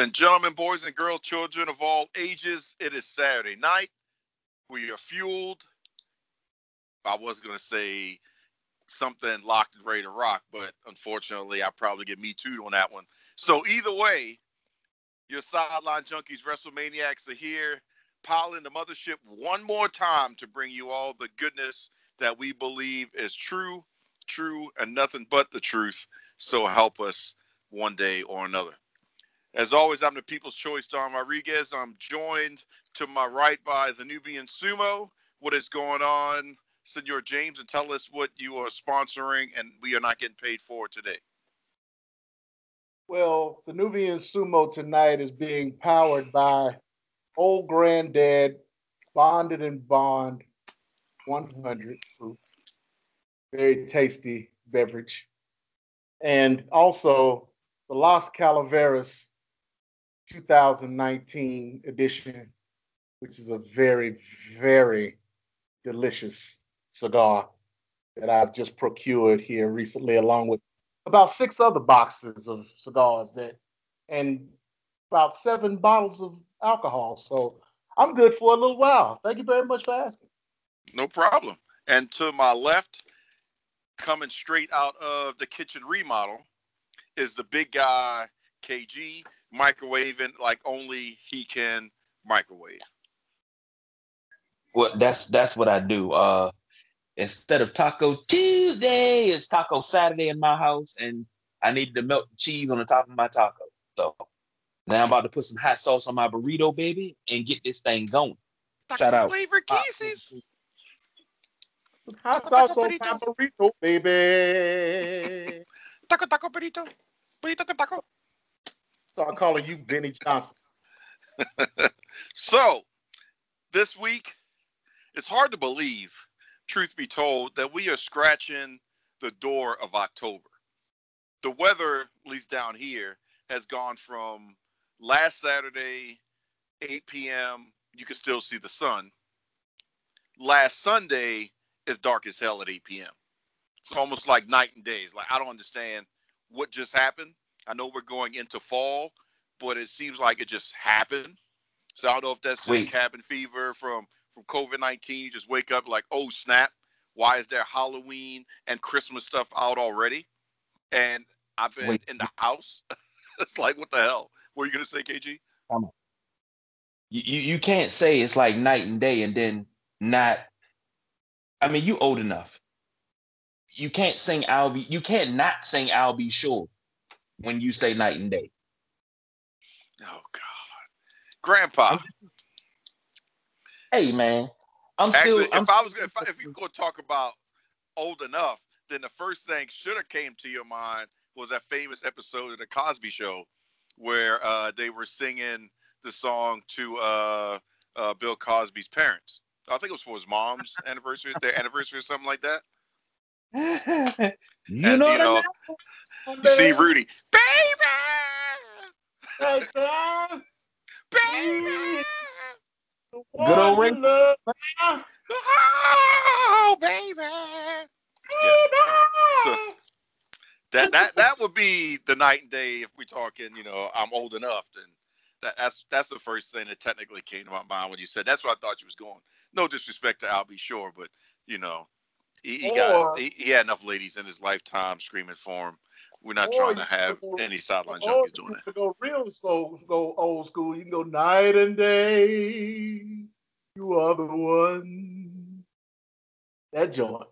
And gentlemen, boys and girls, children of all ages, it is Saturday night. We are fueled. I was going to say something locked and ready to rock, but unfortunately, I probably get me too on that one. So, either way, your sideline junkies, WrestleManiacs are here, piling the mothership one more time to bring you all the goodness that we believe is true, true, and nothing but the truth. So, help us one day or another. As always, I'm the People's Choice, Don Rodriguez. I'm joined to my right by the Nubian Sumo. What is going on, Senor James? And tell us what you are sponsoring and we are not getting paid for today. Well, the Nubian Sumo tonight is being powered by Old Granddad Bonded and Bond 100 proof. Very tasty beverage. And also the Las Calaveras 2019 edition, which is a very, very delicious cigar that I've just procured here recently, along with about six other boxes of cigars that and about seven bottles of alcohol. So I'm good for a little while. Thank you very much for asking. No problem. And to my left, coming straight out of the kitchen remodel, is the big guy KG microwaving like only he can microwave. Well, that's that's what I do. Uh, instead of Taco Tuesday, it's Taco Saturday in my house, and I need to melt the cheese on the top of my taco. So now I'm about to put some hot sauce on my burrito, baby, and get this thing going. Taco Shout out. Flavor cases. Hot sauce on my burrito, baby. Taco, taco, burrito. Burrito, taco. Start calling you Benny Johnson. so, this week, it's hard to believe, truth be told, that we are scratching the door of October. The weather, at least down here, has gone from last Saturday, 8 p.m., you can still see the sun. Last Sunday is dark as hell at 8 p.m. It's almost like night and days. Like, I don't understand what just happened. I know we're going into fall, but it seems like it just happened. So I don't know if that's just cabin fever from from COVID nineteen. You just wake up like, oh snap! Why is there Halloween and Christmas stuff out already? And I've been Wait. in the house. it's like, what the hell? What are you gonna say, KG? Um, you you can't say it's like night and day and then not. I mean, you old enough. You can't sing Al B. You can't not sing Al B. Sure when you say night and day. Oh God, Grandpa. Hey man, I'm Actually, still. I'm if I was, if, I, if you go talk about old enough, then the first thing should have came to your mind was that famous episode of the Cosby Show where uh, they were singing the song to uh, uh, Bill Cosby's parents. I think it was for his mom's anniversary, their anniversary or something like that. You and, know, you know you see Rudy, baby, baby, good old ring. Oh, baby. Yeah. So that that that would be the night and day if we're talking. You know, I'm old enough, and that, that's that's the first thing that technically came to my mind when you said that's what I thought you was going. No disrespect to Al B. Sure, but you know, he, he got he, he, had enough ladies in his lifetime screaming for him. We're not trying to have go, any sideline junkies doing that. Go real so go old school, you can go night and day. You are the one. That joint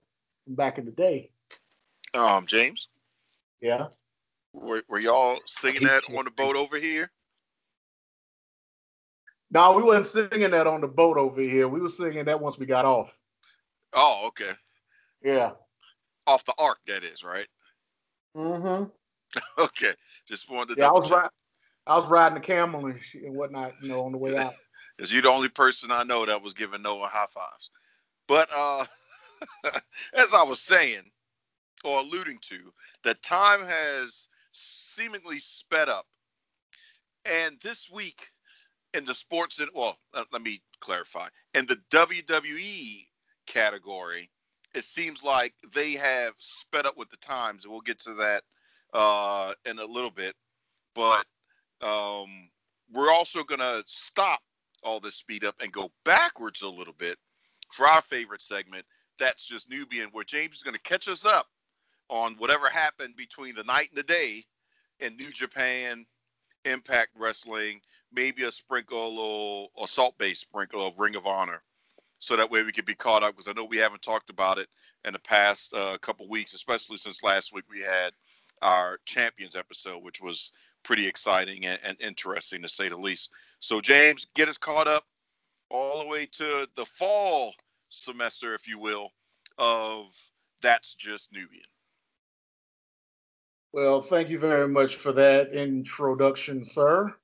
back in the day. Um, James. Yeah. Were, were y'all singing that on the boat over here? No, we wasn't singing that on the boat over here. We were singing that once we got off. Oh, okay. Yeah. Off the ark, that is, right? Mm-hmm. okay. Just wanted to yeah, I was riding I was riding the camel and, and whatnot, you know, on the way out. Is you the only person I know that was giving Noah high fives. But uh as I was saying or alluding to, that time has seemingly sped up. And this week in the sports and well, let me clarify. In the WWE category, it seems like they have sped up with the times. We'll get to that uh, in a little bit. But Um, we're also going to stop all this speed up and go backwards a little bit for our favorite segment. That's just Nubian, where James is going to catch us up on whatever happened between the night and the day in New Japan, Impact Wrestling, maybe a sprinkle or salt based sprinkle of Ring of Honor. So that way we could be caught up because I know we haven't talked about it in the past uh, couple weeks, especially since last week we had our champions episode, which was pretty exciting and, and interesting to say the least. So, James, get us caught up all the way to the fall semester, if you will, of That's Just Nubian. Well, thank you very much for that introduction, sir.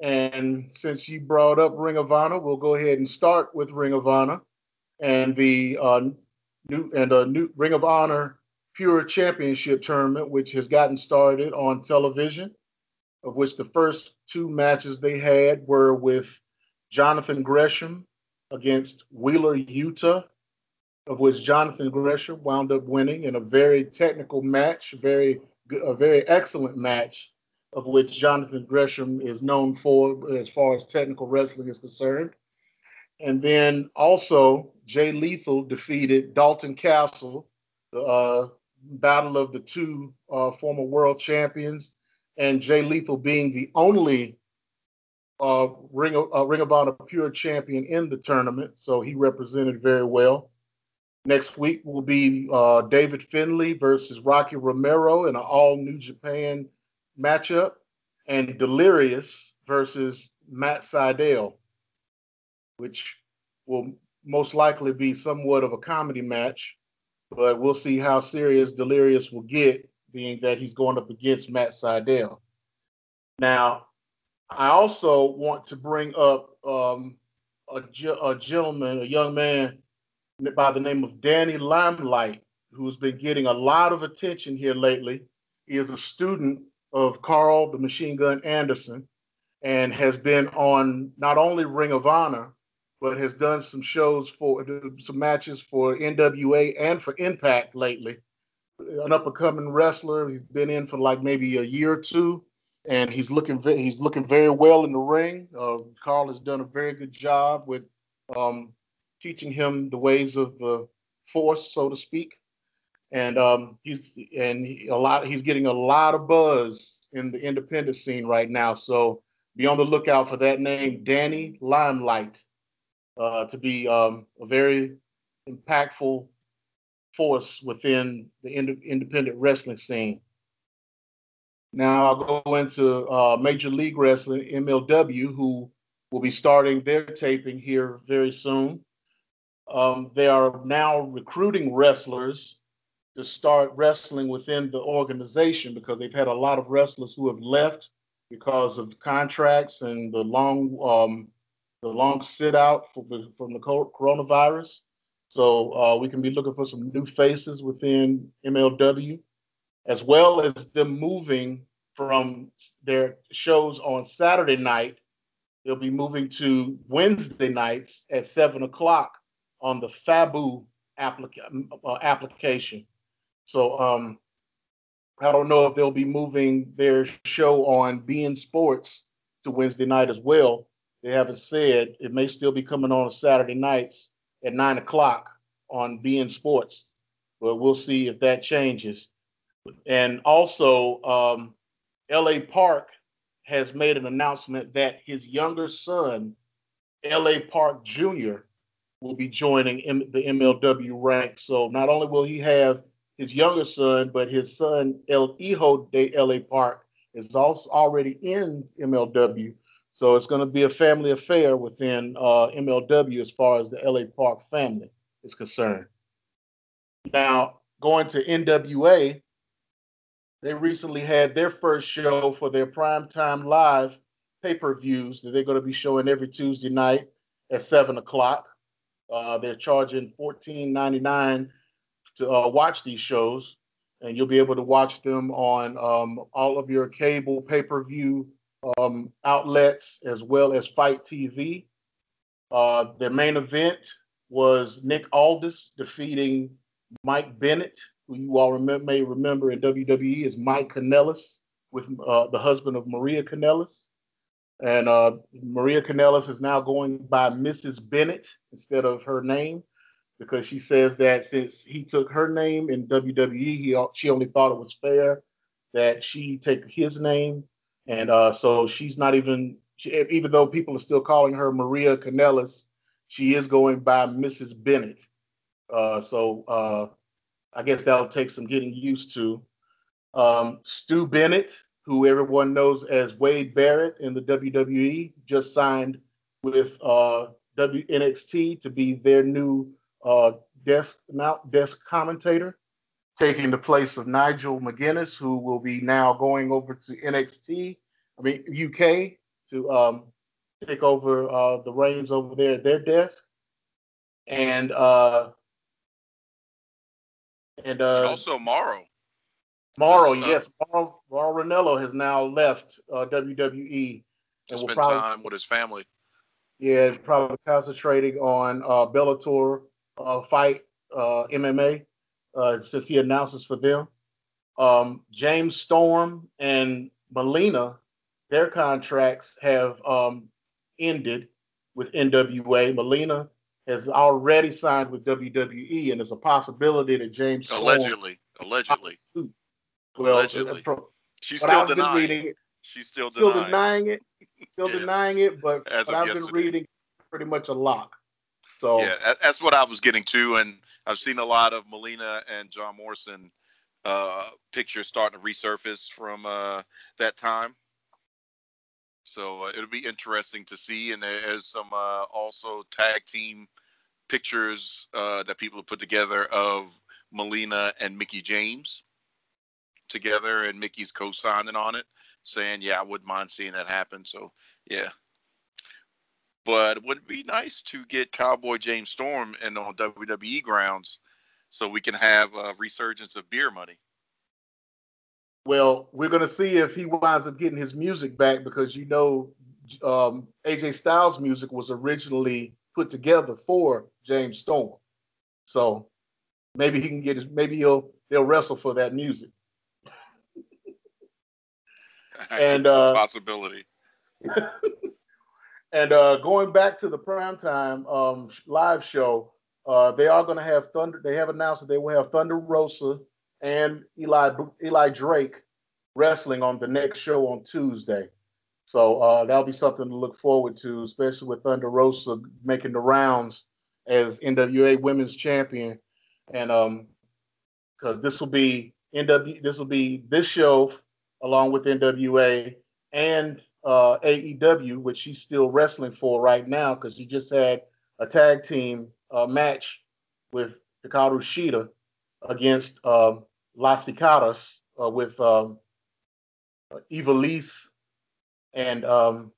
And since you brought up Ring of Honor, we'll go ahead and start with Ring of Honor and the uh, new and a new Ring of Honor Pure Championship tournament, which has gotten started on television. Of which the first two matches they had were with Jonathan Gresham against Wheeler Yuta, of which Jonathan Gresham wound up winning in a very technical match, very a very excellent match, of which Jonathan Gresham is known for as far as technical wrestling is concerned. And then also Jay Lethal defeated Dalton Castle, the uh, battle of the two uh, former world champions, and Jay Lethal being the only uh, Ring of uh, Ring of Honor Pure Champion in the tournament, so he represented very well. Next week will be uh, David Finlay versus Rocky Romero in an all New Japan matchup, and Delirious versus Matt Sydal, which will most likely be somewhat of a comedy match, but we'll see how serious Delirious will get, being that he's going up against Matt Sydal. Now, I also want to bring up um, a, a gentleman, a young man by the name of Danny Limelight, who's been getting a lot of attention here lately. He is a student of Carl the Machine Gun Anderson and has been on not only Ring of Honor, but has done some shows for some matches for NWA and for Impact lately. An up and coming wrestler. He's been in for like maybe a year or two and he's looking he's looking very well in the ring. Uh, Carl has done a very good job with um, teaching him the ways of the force, so to speak. And um, he's and he, a lot he's getting a lot of buzz in the independent scene right now. So be on the lookout for that name, Danny Limelight, uh, to be um, a very impactful force within the ind- independent wrestling scene. Now I'll go into uh, Major League Wrestling, MLW, who will be starting their taping here very soon. Um, they are now recruiting wrestlers to start wrestling within the organization because they've had a lot of wrestlers who have left because of contracts and the long um, the long sit out from the coronavirus. So uh, we can be looking for some new faces within MLW as well as them moving from their shows on Saturday night. They'll be moving to Wednesday nights at seven o'clock on the Fubo applica- uh, application. So um, I don't know if they'll be moving their show on beIN Sports to Wednesday night as well. They haven't said. It may still be coming on Saturday nights at nine o'clock on beIN Sports, but we'll see if that changes. And also, um, LA Park has made an announcement that his younger son, LA Park Jr., will be joining M- the MLW ranks. So not only will he have his younger son, but his son El Hijo de LA Park is also already in MLW. So it's going to be a family affair within uh, MLW as far as the LA Park family is concerned. Now, going to NWA, they recently had their first show for their primetime live pay-per-views that they're going to be showing every Tuesday night at seven o'clock. Uh, they're charging $14.99 to uh, watch these shows, and you'll be able to watch them on um, all of your cable pay-per-view um, outlets as well as FITE TV. Uh, their main event was Nick Aldis defeating Mike Bennett who you all may remember in WWE is Mike Kanellis. with uh, the husband of Maria Kanellis. And uh, Maria Kanellis is now going by Mrs. Bennett instead of her name because she says that since he took her name in WWE, he, she only thought it was fair that she take his name. And uh, so she's not even, she, even though people are still calling her Maria Kanellis, she is going by Mrs. Bennett. Uh, so uh, I guess that'll take some getting used to. Um, Stu Bennett, who everyone knows as Wade Barrett in the WWE, just signed with uh, WNXT to be their new uh, desk mount desk commentator, taking the place of Nigel McGuinness, who will be now going over to NXT, I mean UK, to um, take over uh, the reins over there at their desk. And uh, and uh, also Morrow. Morrow, yes, Morrow, Mauro Ranallo has now left uh, WWE and will probably time with his family. Yeah, probably concentrating on uh, Bellator uh, fight uh, MMA uh, since he announces for them. Um, James Storm and Melina, their contracts have um, ended with NWA. Melina has already signed with WWE, and there's a possibility that James Storm allegedly, allegedly, well, allegedly, pro- she's still denying. It, she's still, still denying. denying it. Still yeah. denying it, but, but I've yesterday. been reading pretty much a lock. So yeah, that's what I was getting to, and I've seen a lot of Melina and John Morrison uh, pictures starting to resurface from uh, that time. So uh, it'll be interesting to see, and there's some uh, also tag team pictures uh, that people have put together of Melina and Mickie James together, and Mickie's co-signing on it, saying, "Yeah, I wouldn't mind seeing that happen." So yeah, but it would be nice to get Cowboy James Storm and on WWE grounds so we can have a resurgence of beer money. Well, we're going to see if he winds up getting his music back because you know um, AJ Styles' music was originally put together for James Storm. So maybe he can get his, maybe he'll they'll wrestle for that music. and uh, possibility. And uh, going back to the primetime um, live show, uh, they are going to have Thunder. They have announced that they will have Thunder Rosa and Eli Eli Drake wrestling on the next show on Tuesday. So uh, that'll be something to look forward to, especially with Thunder Rosa making the rounds as NWA Women's Champion, and um, because this will be NW, this will be this show along with NWA and uh, AEW, which she's still wrestling for right now because she just had a tag team uh, match with Hikaru Shida against um, Las Cicadas uh, with um, Ivelisse and um,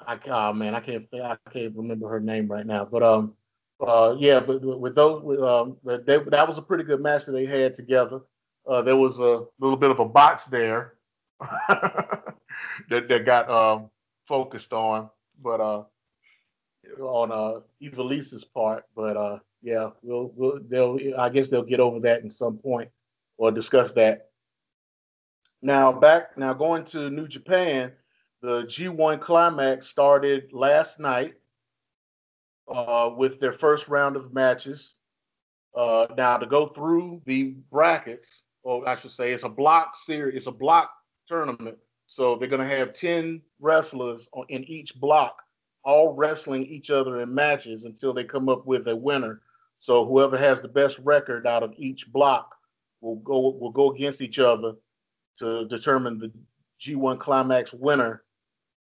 I oh man, I can't I can't remember her name right now, but um, uh, yeah, but with those, with, um, they, that was a pretty good match that they had together. Uh, there was a little bit of a box there that that got um, focused on, but uh, on uh, Ivelisse's part. But uh, yeah, we'll, we'll they'll I guess they'll get over that in some point or discuss that. Now back now going to New Japan, the G1 Climax started last night uh, with their first round of matches. Uh, now to go through the brackets, or I should say, it's a block series, it's a block tournament so they're going to have 10 wrestlers in each block, all wrestling each other in matches until they come up with a winner. So whoever has the best record out of each block will go will go against each other to determine the G1 Climax winner,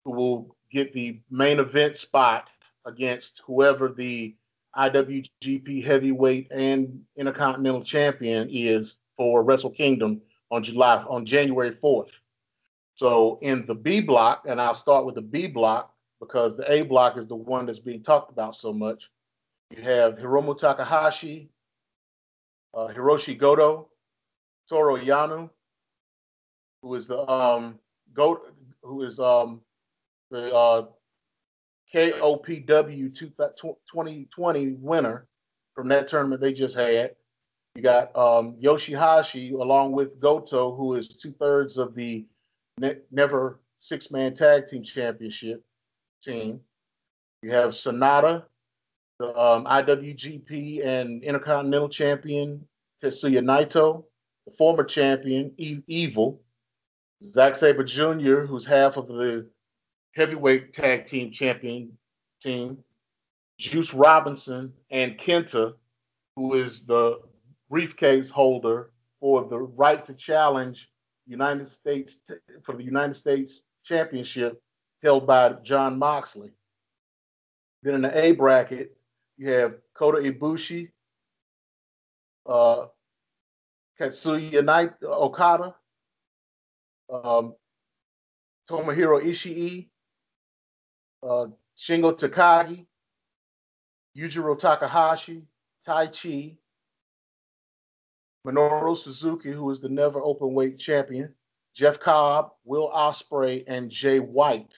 who will get the main event spot against whoever the IWGP Heavyweight and Intercontinental Champion is for Wrestle Kingdom on July on January 4th. So in the B block, and I'll start with the B block because the A block is the one that's being talked about so much. You have Hiromu Takahashi, uh, Hiroshi Goto, Toru who is the um Go, who is um the uh, KOPW 2020 winner from that tournament they just had. You got um, Yoshihashi along with Goto, who is two thirds of the ne- never six man tag team championship team. You have Sanada, the um, IWGP and Intercontinental Champion Tetsuya Naito, the former champion e- Evil, Zack Sabre Jr., who's half of the heavyweight tag team champion team, Juice Robinson, and Kenta, who is the briefcase holder for the right to challenge United States for the United States Championship held by John Moxley. Then in the A bracket, you have Kota Ibushi, uh, Kazuchika Okada, um, Tomohiro Ishii, uh, Shingo Takagi, Yujiro Takahashi, Taichi, Minoru Suzuki, who is the never open weight champion, Jeff Cobb, Will Ospreay, and Jay White.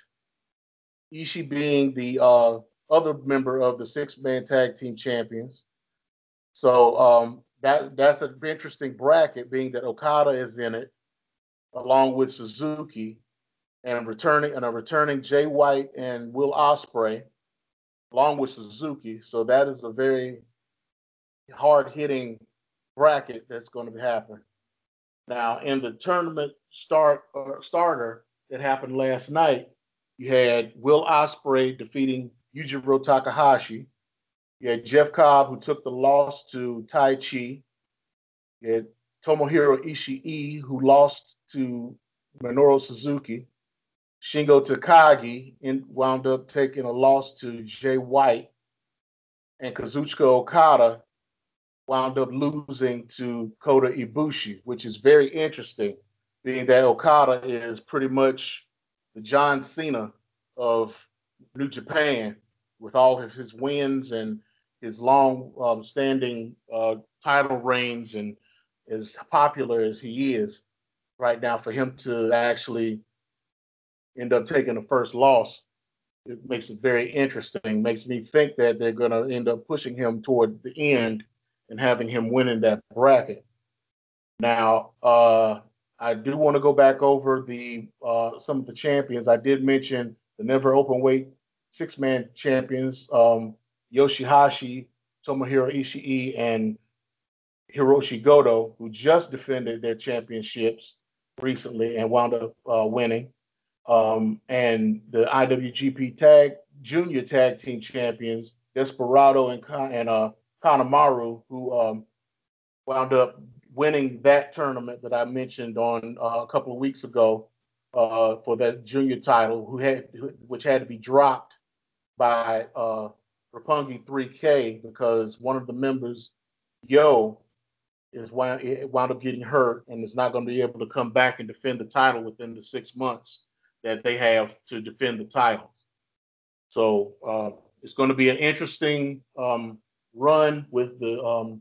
Ishii being the uh, other member of the six man tag team champions. So um, that that's an interesting bracket, being that Okada is in it, along with Suzuki, and returning and a returning Jay White and Will Ospreay, along with Suzuki. So that is a very hard hitting bracket that's going to be happening. Now, in the tournament start uh, starter that happened last night, you had Will Ospreay defeating Yujiro Takahashi. You had Jeff Cobb, who took the loss to Taichi. You had Tomohiro Ishii, who lost to Minoru Suzuki. Shingo Takagi in, wound up taking a loss to Jay White. And Kazuchika Okada wound up losing to Kota Ibushi, which is very interesting, being that Okada is pretty much the John Cena of New Japan with all of his wins and his long um, standing uh, title reigns and as popular as he is right now for him to actually end up taking the first loss it makes it very interesting. Makes me think that they're going to end up pushing him toward the end and having him winning that bracket now uh, i do want to go back over the uh, some of the champions i did mention the never open weight six man champions um, Yoshihashi, Tomohiro Ishii, and Hiroshi Goto, who just defended their championships recently and wound up uh, winning. Um, and the IWGP Tag Junior Tag Team Champions, Desperado and, and uh, Kanemaru, who um, wound up winning that tournament that I mentioned on uh, a couple of weeks ago uh, for that junior title, who had which had to be dropped by uh, Roppongi 3K because one of the members, Yo, is wound, wound up getting hurt and is not going to be able to come back and defend the title within the six months that they have to defend the titles. So uh, it's going to be an interesting um, run with the um,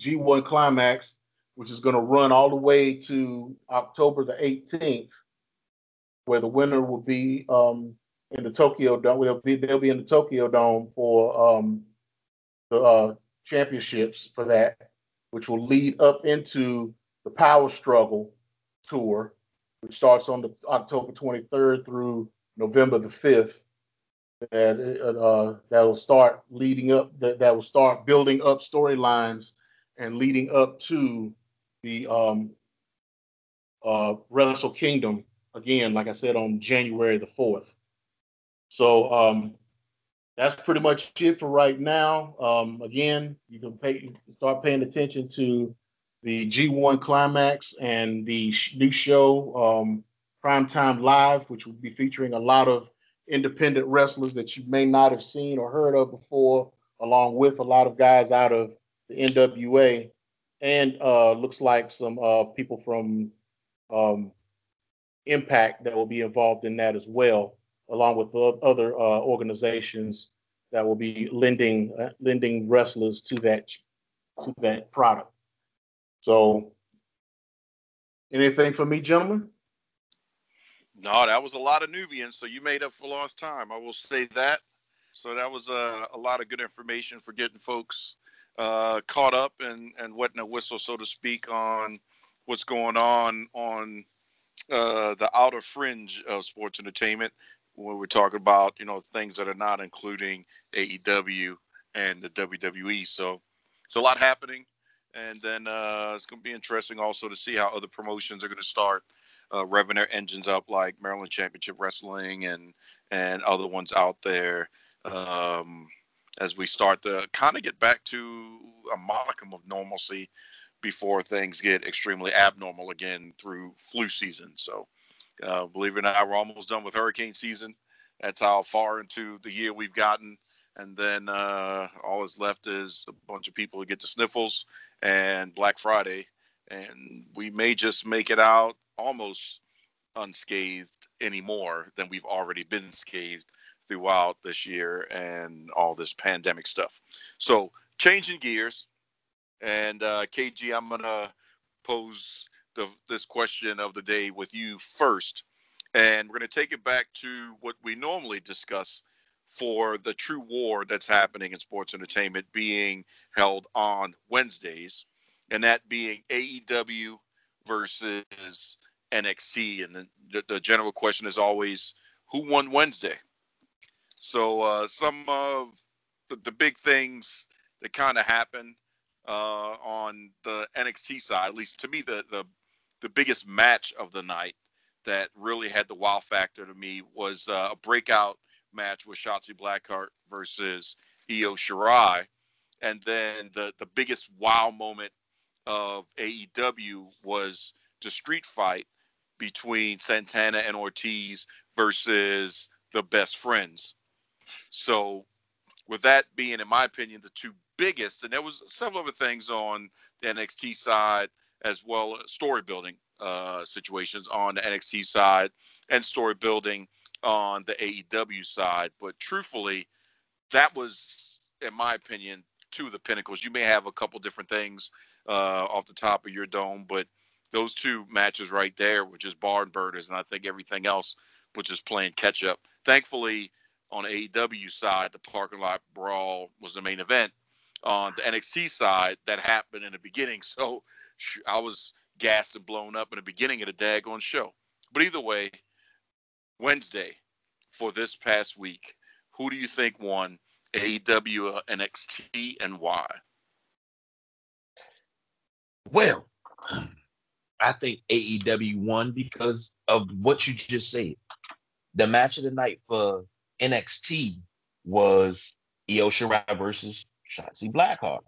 G1 Climax, which is going to run all the way to October the 18th, where the winner will be um, in the Tokyo Dome. They'll be they'll be in the Tokyo Dome for um, the uh, championships for that, which will lead up into the Power Struggle tour, which starts on the October 23rd through November the 5th. And uh, that will start leading up. That that will start building up storylines and leading up to the um, uh, Wrestle Kingdom again. Like I said, on January the 4th. So um, that's pretty much it for right now. Um, again, you can pay, start paying attention to the G1 Climax and the sh- new show, um, Primetime Live, which will be featuring a lot of independent wrestlers that you may not have seen or heard of before, along with a lot of guys out of the NWA, and uh, looks like some uh, people from um, Impact that will be involved in that as well along with other uh, organizations that will be lending uh, lending wrestlers to that to that product. So, anything for me, gentlemen? No, that was a lot of Nubians, so you made up for lost time. I will say that. So that was a, a lot of good information for getting folks uh, caught up and and wetting a whistle, so to speak, on what's going on on uh, the outer fringe of sports entertainment when we're talking about you know things that are not including AEW and the WWE. So it's a lot happening, and then uh, it's going to be interesting also to see how other promotions are going to start uh, revving their engines up, like Maryland Championship Wrestling and and other ones out there. Um, as we start to kind of get back to a modicum of normalcy before things get extremely abnormal again through flu season. So, uh, believe it or not, we're almost done with hurricane season. That's how far into the year we've gotten. And then uh, all that's left is a bunch of people who get the sniffles and Black Friday. And we may just make it out almost unscathed anymore than we've already been scathed throughout this year and all this pandemic stuff. So, changing gears, and uh, KG, I'm gonna pose the, this question of the day with you first, and we're gonna take it back to what we normally discuss for the true war that's happening in sports entertainment being held on Wednesdays, and that being AEW versus NXT. And the, the general question is always, who won Wednesday? So uh, some of the, the big things that kind of happened uh, on the NXT side, at least to me, the, the the biggest match of the night that really had the wow factor to me was uh, a breakout match with Shotzi Blackheart versus Io Shirai, and then the the biggest wow moment of AEW was the street fight between Santana and Ortiz versus the best friends. So, with that being, in my opinion, the two biggest, and there was several other things on the NXT side as well, story building uh, situations on the NXT side and story building on the AEW side. But truthfully, that was, in my opinion, two of the pinnacles. You may have a couple different things uh, off the top of your dome, but those two matches right there were just barn burners, and I think everything else was just playing catch up. Thankfully, on AEW side, the parking lot brawl was the main event. On the NXT side, that happened in the beginning, so I was gassed and blown up in the beginning of the daggone show. But either way, Wednesday for this past week, who do you think won AEW NXT and why? Well, I think AEW won because of what you just said. The match of the night for NXT was Io Shirai versus Shotzi Blackheart.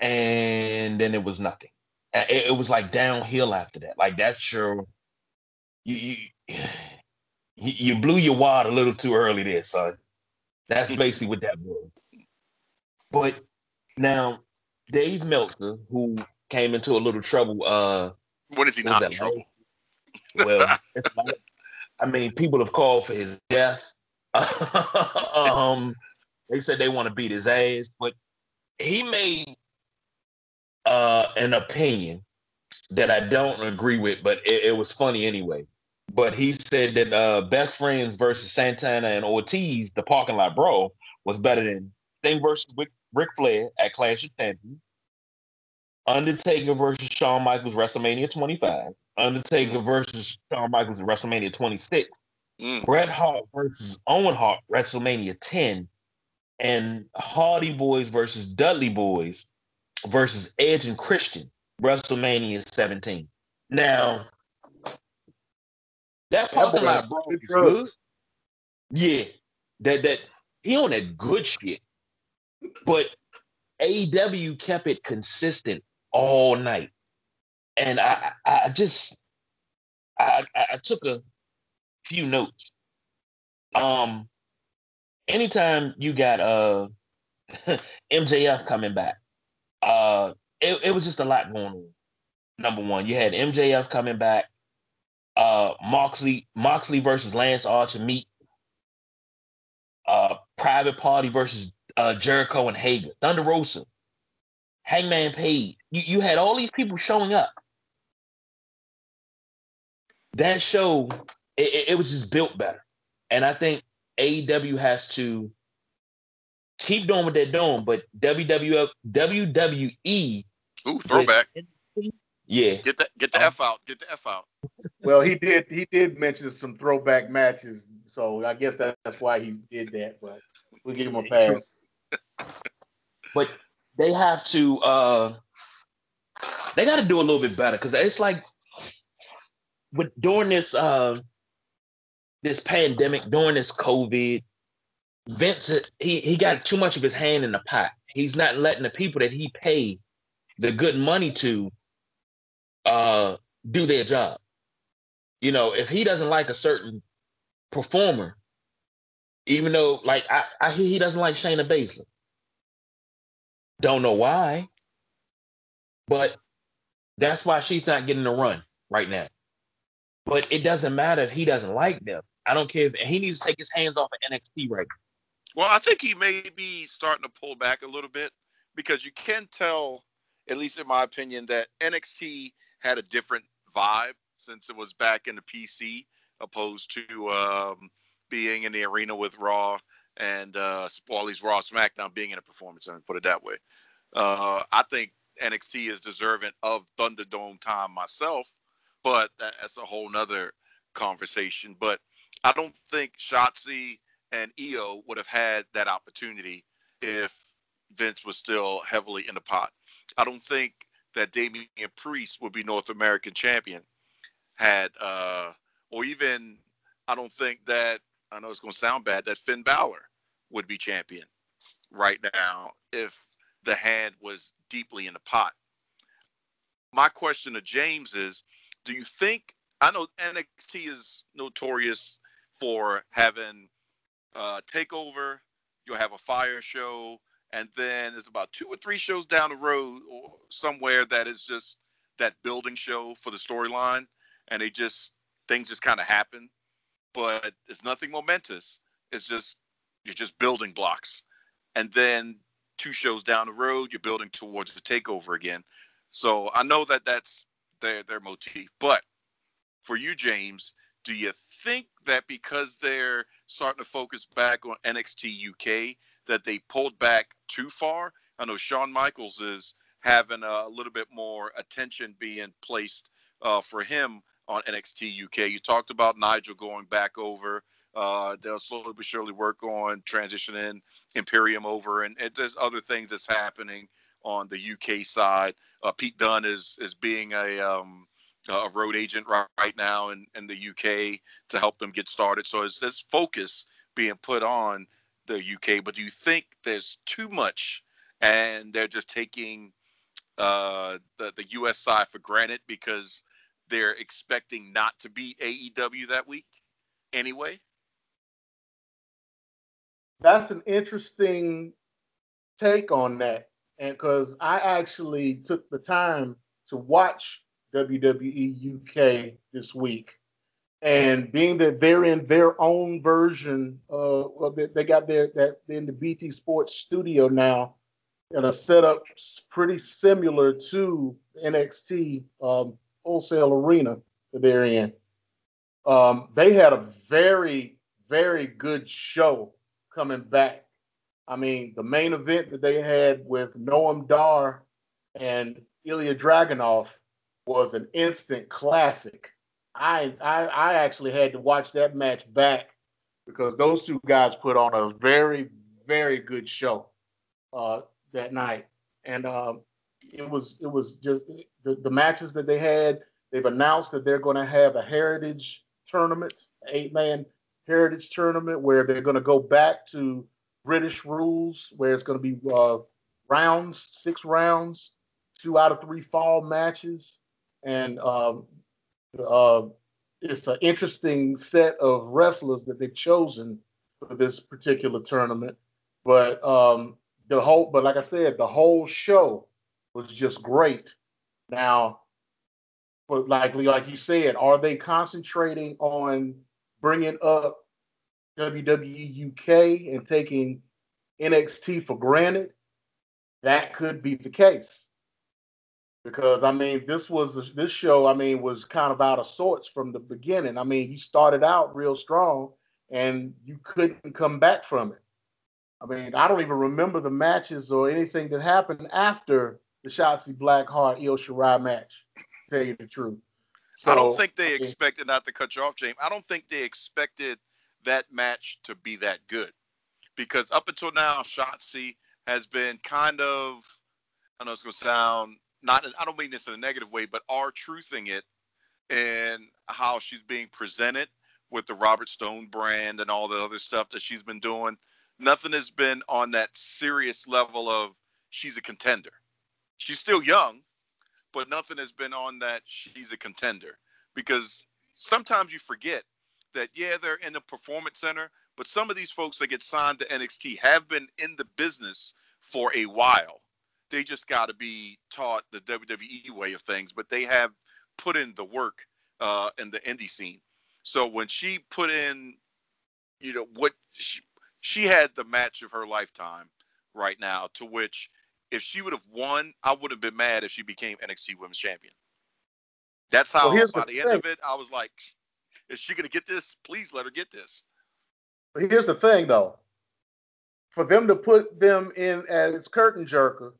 And then it was nothing. Uh, it, it, was like downhill after that. Like that's your you, you you blew your wad a little too early there, son. That's basically what that was. But now Dave Meltzer, who came into a little trouble. Uh, when is he not in trouble? Well, like, I mean, people have called for his death. um, they said they want to beat his ass, but he made uh, an opinion that I don't agree with, but it, it was funny anyway. But he said that uh, best friends versus Santana and Ortiz, the parking lot brawl, was better than Sting versus Ric, Ric Flair at Clash of Champions, Undertaker versus Shawn Michaels WrestleMania 25. Undertaker versus Shawn Michaels WrestleMania 26. Mm. Bret Hart versus Owen Hart WrestleMania 10. And Hardy Boys versus Dudley Boys versus Edge and Christian WrestleMania 17. Now, that parking lot bro is good. Yeah, that that he on that good shit. But AEW kept it consistent all night. And I, I just, I, I took a few notes. Um, anytime you got uh MJF coming back, uh, it, it was just a lot going on. Number one, you had MJF coming back, uh, Moxley, Moxley versus Lance Archer meet, uh, Private Party versus uh, Jericho and Hager, Thunder Rosa, Hangman Page. You, you had all these people showing up. That show, it, it was just built better. And I think AEW has to keep doing what they're doing, but WWF WWE. Ooh, throwback. Yeah. Get the get the Um, F out. Get the F out. Well, he did he did mention some throwback matches, so I guess that, that's why he did that. But we'll give him a pass. but they have to uh they got to do a little bit better because it's like with during this uh this pandemic during this covid vince he he got too much of his hand in the pot. He's not letting the people that he paid the good money to uh do their job. You know if he doesn't like a certain performer even though like i i hear he doesn't like shayna baszler don't know why, but that's why she's not getting a run right now. But it doesn't matter if he doesn't like them. I don't care if he needs to take his hands off of NXT right now. Well, I think he may be starting to pull back a little bit because you can tell, at least in my opinion, that NXT had a different vibe since it was back in the PC opposed to um, being in the arena with Raw and uh, or Raw SmackDown being in a performance center. Put it that way. Uh, I think NXT is deserving of Thunderdome time myself, but that's a whole nother conversation. But I don't think Shotzi and Io would have had that opportunity if Vince was still heavily in the pot. I don't think that Damian Priest would be North American champion had, uh, or even I don't think that I know it's going to sound bad that Finn Balor would be champion right now if the hand was deeply in the pot. My question to James is do you think I know NXT is notorious for having uh, takeover, you'll have a fire show, and then there's about two or three shows down the road or somewhere that is just that building show for the storyline, and they just things just kind of happen, but it's nothing momentous. It's just you're just building blocks, and then two shows down the road, you're building towards the takeover again. So I know that that's their their motif, but for you, James, do you think that because they're starting to focus back on NXT UK that they pulled back too far? I know Shawn Michaels is having a little bit more attention being placed uh, for him on NXT UK. You talked about Nigel going back over. Uh, they'll slowly but surely work on transitioning Imperium over, and, and there's other things that's happening on the UK side. Uh, Pete Dunne is is being a um, a road agent right, right now in, in the UK to help them get started. So it's focus being put on the UK. But do you think there's too much and they're just taking uh, the, the US side for granted because they're expecting not to beat AEW that week anyway? That's an interesting take on that. And because I actually took the time to watch WWE UK this week. And being that they're in their own version, uh, they, got their that in the BT Sports studio now, and a setup pretty similar to NXT um, Full Sail Arena that they're in. Um, they had a very, very good show coming back. I mean, the main event that they had with Noam Dar and Ilya Dragunov was an instant classic. I, I I actually had to watch that match back because those two guys put on a very very good show uh, that night, and um, it was it was just the, the matches that they had. They've announced that they're going to have a heritage tournament, eight man heritage tournament, where they're going to go back to British rules, where it's going to be uh, rounds, six rounds, two out of three fall matches, and um, uh, it's an interesting set of wrestlers that they've chosen for this particular tournament. But um, the whole, but like I said, the whole show was just great. Now, but like like you said, are they concentrating on bringing up WWE UK and taking NXT for granted? That could be the case because I mean, this was this show. I mean, was kind of out of sorts from the beginning. I mean, he started out real strong, and you couldn't come back from it. I mean, I don't even remember the matches or anything that happened after the Shotzi Blackheart Io Shirai match. Tell you the truth. So, I don't think they expected not to cut you off, James. I don't think they expected that match to be that good because up until now, Shotzi has been kind of, I know it's going to sound not, I don't mean this in a negative way, but are truthing it and how she's being presented with the Robert Stone brand and all the other stuff that she's been doing. Nothing has been on that serious level of she's a contender. She's still young, but nothing has been on that she's a contender. Because sometimes you forget that yeah they're in the performance center but some of these folks that get signed to NXT have been in the business for a while. They just got to be taught the WWE way of things but they have put in the work uh, in the indie scene. So when she put in you know what she, she had the match of her lifetime right now to which if she would have won, I would have been mad if she became NXT Women's Champion. That's how well, by the, the end of it, I was like, is she going to get this? Please let her get this. But here's the thing, though. For them to put them in as curtain jerker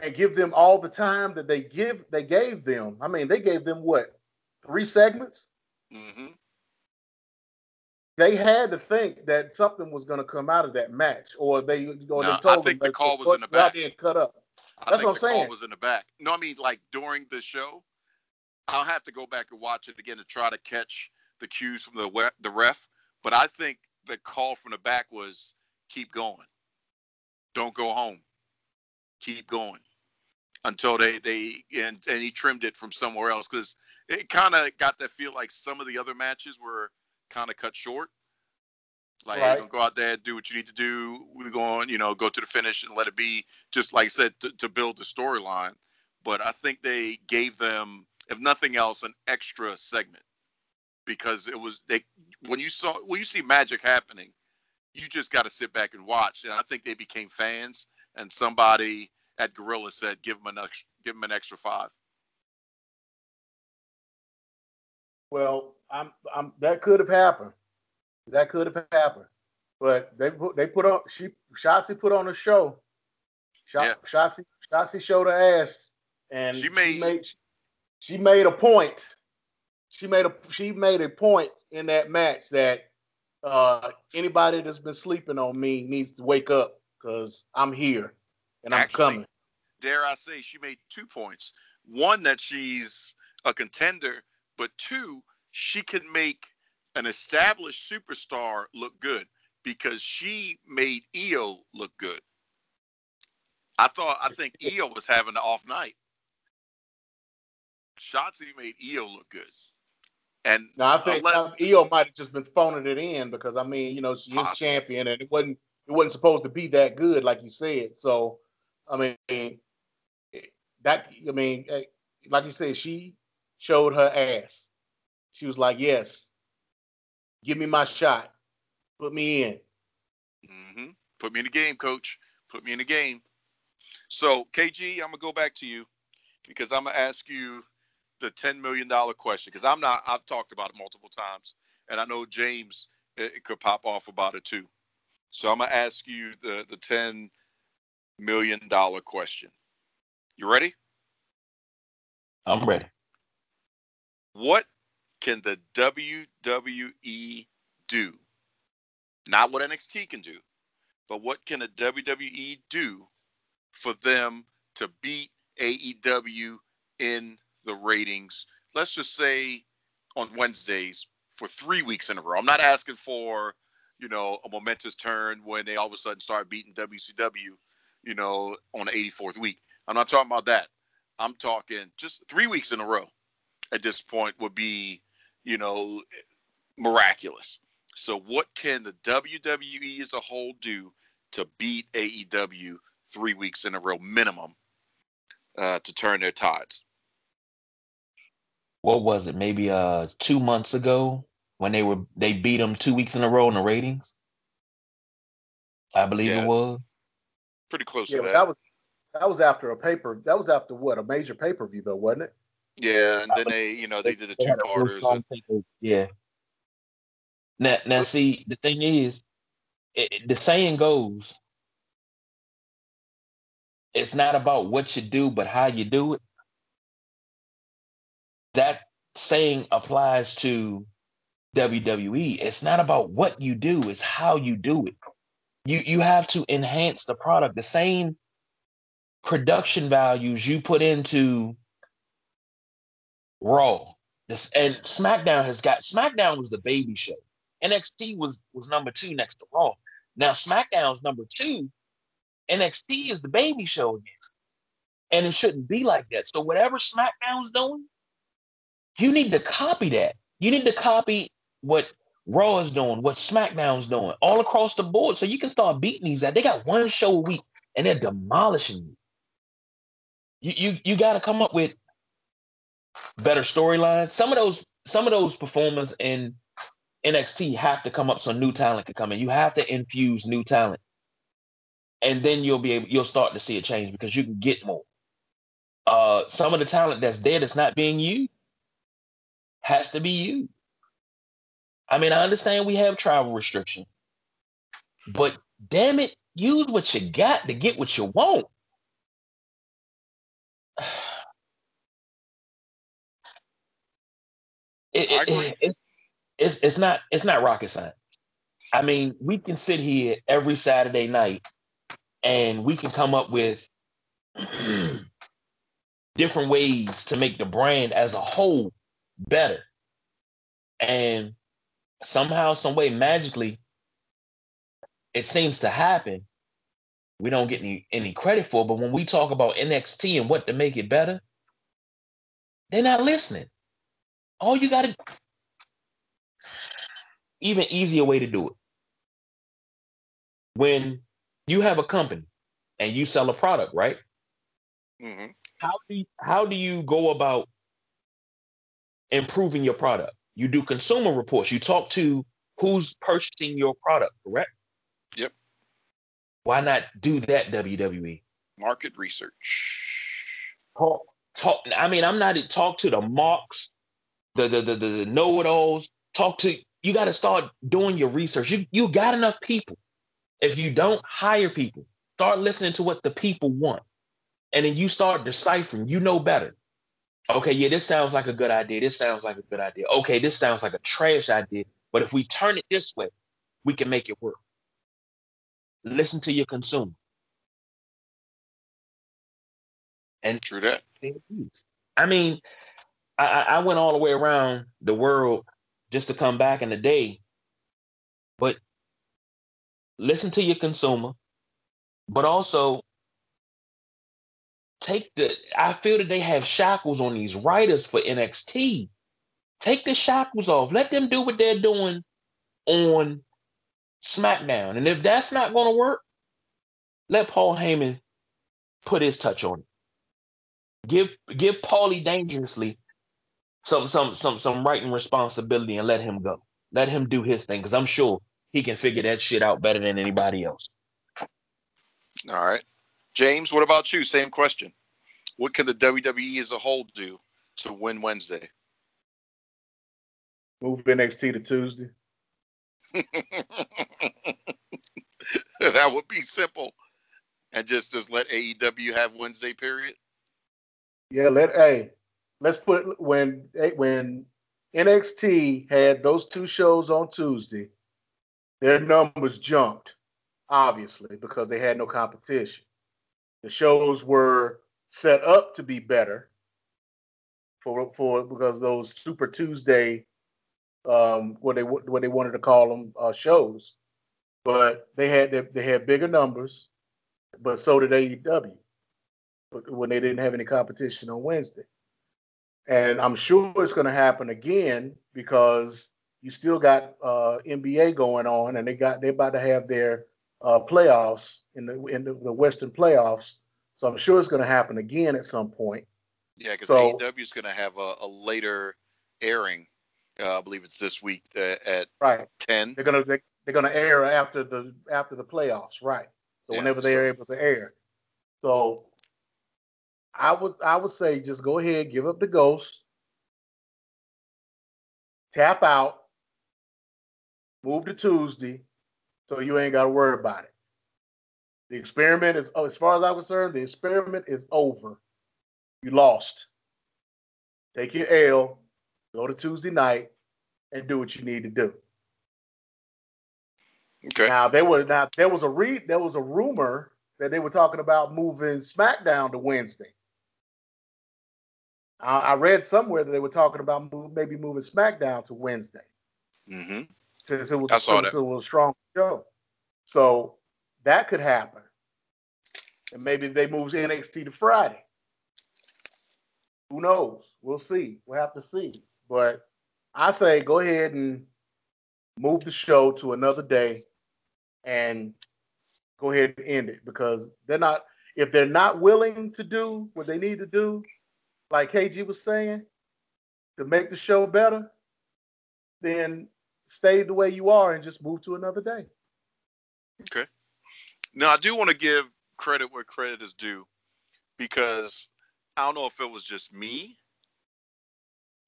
and give them all the time that they give, they gave them. I mean, they gave them what three segments. Mm-hmm they had to think that something was going to come out of that match, or they or no, they told I think them the call was in the back. Didn't cut up. That's what I'm saying. Call was in the back. No, I mean like during the show. I'll have to go back and watch it again to try to catch the cues from the the ref. But I think the call from the back was keep going, don't go home, keep going until they they and and he trimmed it from somewhere else because it kind of got that feel like some of the other matches were kind of cut short. Like, right. go out there, do what you need to do. We're going, you know, go to the finish and let it be. Just like I said, to, to build the storyline. But I think they gave them, if nothing else, an extra segment because it was they when you saw when you see magic happening, you just got to sit back and watch. And I think they became fans. And somebody at Gorilla said, "Give them an extra, give them an extra five. Well, I'm, I'm, that could have happened. That could have happened. But they put, they put on, she, Shotzi put on a show. Shot, yeah. Shotzi, Shotzi showed her ass, and she made, she made, she made a point. She made a, she made a point in that match that uh, anybody that's been sleeping on me needs to wake up because I'm here and I'm Actually, coming. Dare I say, she made two points. One that she's a contender but two, she can make an established superstar look good because she made Io look good. I thought I think Io was having an off night. Shotzi made Io look good. And now I think unless, Io might have just been phoning it in because I mean, you know, she possibly. is champion and it wasn't it wasn't supposed to be that good, like you said. So I mean that I mean, eh, like you said, she showed her ass. She was like, "Yes, give me my shot, put me in." Mm-hmm. Put me in the game, coach. Put me in the game. So, KG, I'm gonna go back to you because I'm gonna ask you the ten million dollar question because I'm not. I've talked about it multiple times, and I know James it, it could pop off about it too. So I'm gonna ask you the the ten million dollar question. You ready? I'm ready. What can the WWE do? Not what NXT can do, but what can the WWE do for them to beat AEW in the ratings? Let's just say on Wednesdays for three weeks in a row. I'm not asking for, you know, a momentous turn when they all of a sudden start beating WCW, you know, on the 84th week. I'm not talking about that. I'm talking just three weeks in a row at this point would be, you know, miraculous. So, what can the WWE as a whole do to beat AEW three weeks in a row minimum uh, to turn their tides? What was it? Maybe uh two months ago when they were they beat them two weeks in a row in the ratings. I believe yeah. it was pretty close yeah, to that. That was that was after a paper. That was after what a major pay per view though, wasn't it? Yeah, and then they, you know, they, did the two parters. Yeah. Now, now, see, the thing is, it, the saying goes, it's not about what you do, but how you do it. That saying applies to WWE. It's not about what you do, it's how you do it. You you have to enhance the product. The same production values you put into Raw. This and SmackDown has got SmackDown was the baby show. NXT was was number two next to Raw. Now SmackDown's number two. NXT is the baby show again. And it shouldn't be like that. So whatever SmackDown's doing, you need to copy that. You need to copy what Raw is doing, what SmackDown's doing, all across the board. So you can start beating these out. They got one show a week and they're demolishing you. You you, you got to come up with better storylines. Some of those some of those performers in NXT have to come up so new talent can come in. You have to infuse new talent. And then you'll be able you'll start to see a change because you can get more. Uh some of the talent that's there that's not being used has to be used. I mean, I understand we have travel restriction, but damn it, use what you got to get what you want. It, it, it, it's, it's it's not it's not rocket science. I mean, we can sit here every Saturday night and we can come up with different ways to make the brand as a whole better. And somehow, some way, magically, it seems to happen. We don't get any, any credit for, but when we talk about NXT and what to make it better, they're not listening. All you gotta even easier way to do it. When you have a company and you sell a product, right? Mm-hmm. How do you, how do you go about improving your product? You do consumer reports. You talk to who's purchasing your product, correct? Yep. Why not do that, WWE? Market research. Talk, talk. I mean, I'm not to talk to the marks, the the the, the know-it-alls. Talk to you. Got to start doing your research. You you got enough people. If you don't hire people, start listening to what the people want, and then you start deciphering. You know better. Okay, yeah, this sounds like a good idea. This sounds like a good idea. Okay, this sounds like a trash idea. But if we turn it this way, we can make it work. Listen to your consumer. And True that. I mean, I, I went all the way around the world just to come back in a day. But listen to your consumer, but also take the I feel that they have shackles on these writers for NXT. Take the shackles off. Let them do what they're doing on SmackDown. And if that's not going to work, let Paul Heyman put his touch on it. Give give Paulie dangerously some some some some writing responsibility and let him go. Let him do his thing because I'm sure he can figure that shit out better than anybody else. All right. James, what about you? Same question. What can the WWE as a whole do to win Wednesday? Move NXT to Tuesday. that would be simple. And just just let AEW have Wednesday period. Yeah, let hey, let's put when when NXT had those two shows on Tuesday, their numbers jumped, obviously, because they had no competition. The shows were set up to be better for for because those Super Tuesday, um, what they what they wanted to call them uh, shows, but they had they, they had bigger numbers, but so did AEW. When they didn't have any competition on Wednesday, and I'm sure it's going to happen again because you still got uh, NBA going on, and they got they're about to have their uh, playoffs in the in the, the, Western playoffs. So I'm sure it's going to happen again at some point. Yeah, because so, AEW is going to have a, a, later airing. Uh, I believe it's this week uh, at right ten. They're gonna they, are going to air after the after the playoffs, right? So yeah, whenever they're able to air. So I would I would say just go ahead, give up the ghost, tap out, move to Tuesday, So you ain't got to worry about it. The experiment is, oh, as far as I'm concerned, the experiment is over. You lost. Take your L, go to Tuesday night, and do what you need to do. Okay. Now there was now there was a read there was a rumor that they were talking about moving SmackDown to Wednesday. I, I read somewhere that they were talking about move, maybe moving SmackDown to Wednesday Mm-hmm. since it was, I saw since that. it was a strong show. So that could happen. And maybe they move NXT to Friday. Who knows? We'll see. We'll have to see. But I say go ahead and move the show to another day and go ahead and end it because they're not if they're not willing to do what they need to do, like KG was saying, to make the show better, then stay the way you are and just move to another day. Okay. Now, I do want to give credit where credit is due because I don't know if it was just me.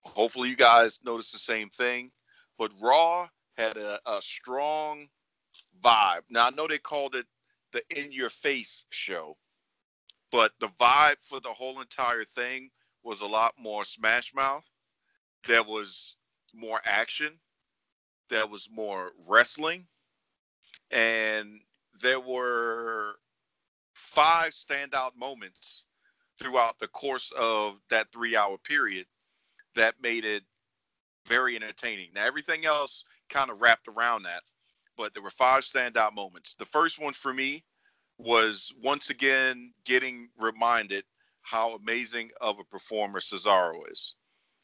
Hopefully, you guys noticed the same thing. But Raw had a, a strong vibe. Now, I know they called it the in your face show, but the vibe for the whole entire thing was a lot more smash mouth. There was more action, there was more wrestling, and there were five standout moments throughout the course of that three hour period that made it very entertaining. Now, everything else kind of wrapped around that, but there were five standout moments. The first one for me was once again getting reminded how amazing of a performer Cesaro is,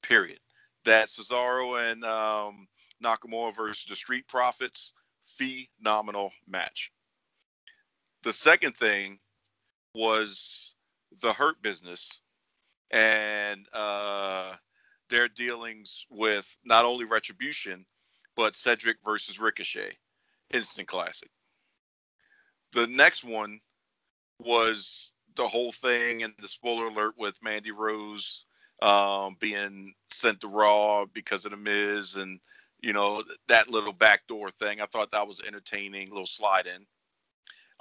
period. That Cesaro and um, Nakamura versus the Street Profits, phenomenal match. The second thing was the Hurt Business and uh, their dealings with not only Retribution, but Cedric versus Ricochet. Instant classic. The next one was the whole thing and the spoiler alert with Mandy Rose um, being sent to Raw because of the Miz and you know that little backdoor thing. I thought that was entertaining, little slide in.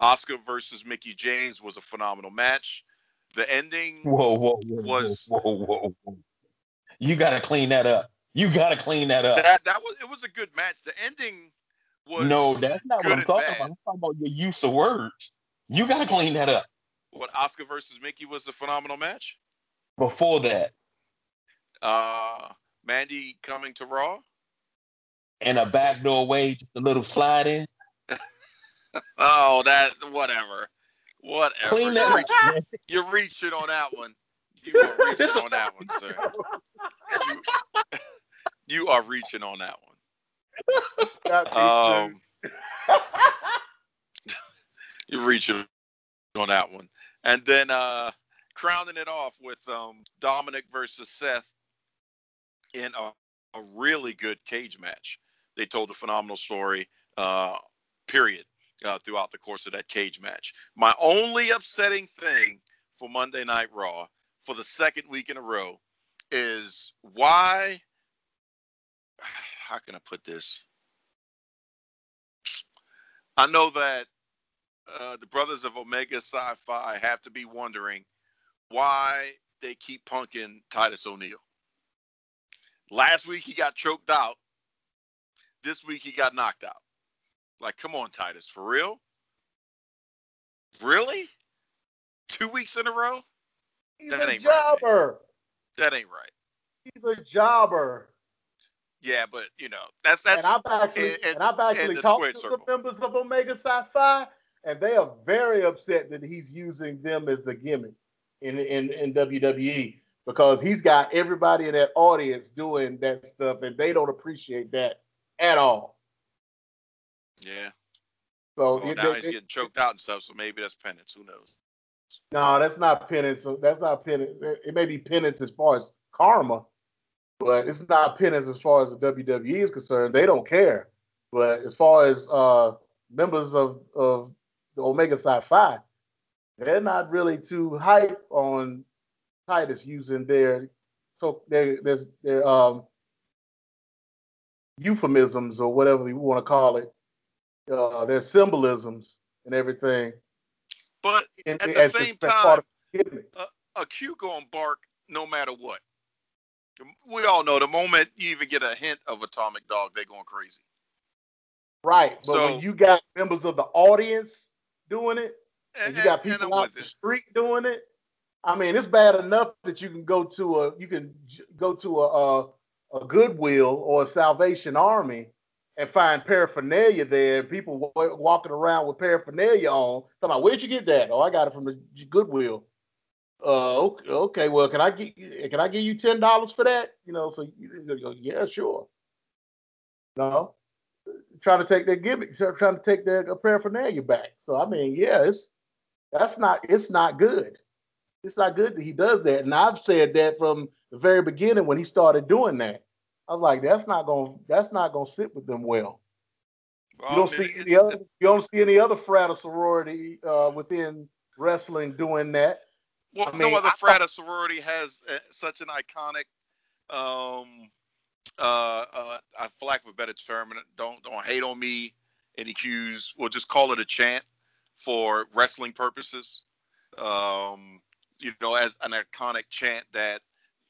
Asuka versus Mickie James was a phenomenal match. The ending, Whoa, whoa, whoa, Was- whoa, whoa, whoa. You gotta clean that up. You gotta clean that up. that that was it was a good match. The ending was no, that's not what I'm talking bad. about. I'm talking about your use of words. You gotta clean that up. What Asuka versus Mickie was a phenomenal match. Before that, Uh, Mandy coming to Raw. in a backdoor way, just a little slide in. Oh, that whatever, whatever. Clean You're, that reaching, up. man. you're reaching on that one. You are reaching on that one, sir. You, you are reaching on that one. Um, you're reaching on that one. And then uh crowning it off with um Dominic versus Seth in a, a really good cage match. They told a phenomenal story, uh, period, uh, throughout the course of that cage match. My only upsetting thing for Monday Night Raw for the second week in a row is why how can I put this? I know that uh, the brothers of Omega Psi Phi have to be wondering why they keep punking Titus O'Neil. Last week he got choked out. This week he got knocked out. Like, come on, Titus, for real? Really? Two weeks in a row? He's that a ain't right, That ain't right. He's a jobber. Yeah, but you know, that's that's and I've actually and- and, I've actually the talked to circle. some members of Omega Psi Phi, and they are very upset that he's using them as a gimmick in in, in WWE because he's got everybody in that audience doing that stuff, and they don't appreciate that at all. yeah. So Well, it- now it- he's it- getting choked out and stuff, so maybe that's penance. Who knows? no, that's not penance. That's not penance. It may be penance as far as karma, but it's not penance as far as the WWE is concerned. They don't care. But as far as uh, members of, of the Omega Psi Phi, they're not really too hype on Titus using their so their their, their um, euphemisms or whatever you want to call it uh, their symbolisms and everything. But And, at the same that's part time, of the a Q gonna bark no matter what. We all know the moment you even get a hint of atomic dog, they're going crazy. right? But so- when you got members of the audience doing it, and you got people out the street doing it. I mean, it's bad enough that you can go to a you can go to a a, a Goodwill or a Salvation Army and find paraphernalia there, and people wa- walking around with paraphernalia on. Talking about where'd you get that? Oh, I got it from the Goodwill. Uh, okay, okay, well, can I get can I give you ten dollars for that? You know, so you, you go, yeah, sure. No, trying to take their gimmick, trying to take their paraphernalia back. So I mean, yeah, it's that's not it's not good. It's not good that he does that. And I've said that from the very beginning when he started doing that. I was like, that's not gonna that's not gonna sit with them well. Well, You don't see any other you don't see any other frat or sorority uh, within wrestling doing that. Well, I mean, no other frat or sorority has uh, such an iconic, um, uh, uh, for lack of a better term, don't don't hate on me. Any cues? We'll just call it a chant for wrestling purposes. Um, you know, as an iconic chant that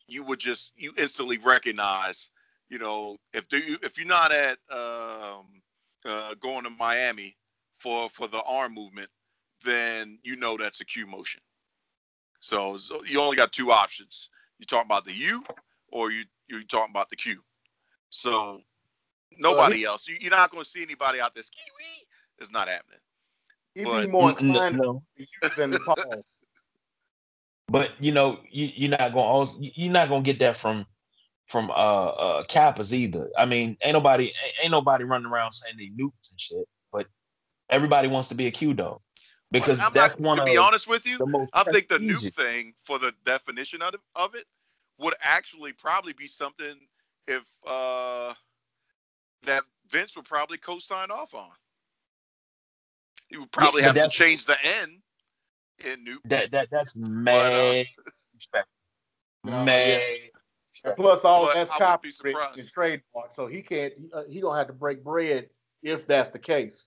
you would just you instantly recognize. You know, if do you if you're not at um, uh, going to Miami for for the arm movement, then you know that's a cue motion. So, so you only got two options. You talking about the U, or you you talking about the Q. So nobody else. You, you're not going to see anybody out there. Ski-wee. It's not happening. He'd But- be more N- n- inclined no. to use than Paul. But you know, you, you're not gonna you're not gonna get that from from uh uh Kappas either. I mean, ain't nobody ain't nobody running around saying they Nupes and shit, but everybody wants to be a Q dog because I'm that's not, one to of be honest with you. I think the prestigious. Nupe thing for the definition of of it would actually probably be something if uh that Vince would probably co-sign off on. He would probably but have to that's- change the N in new. that that that's mad respect. No, Mad. And plus, all But that's I wouldn't be copyrighted surprised. and trademark, so he can't. He, uh, he gonna have to break bread if that's the case.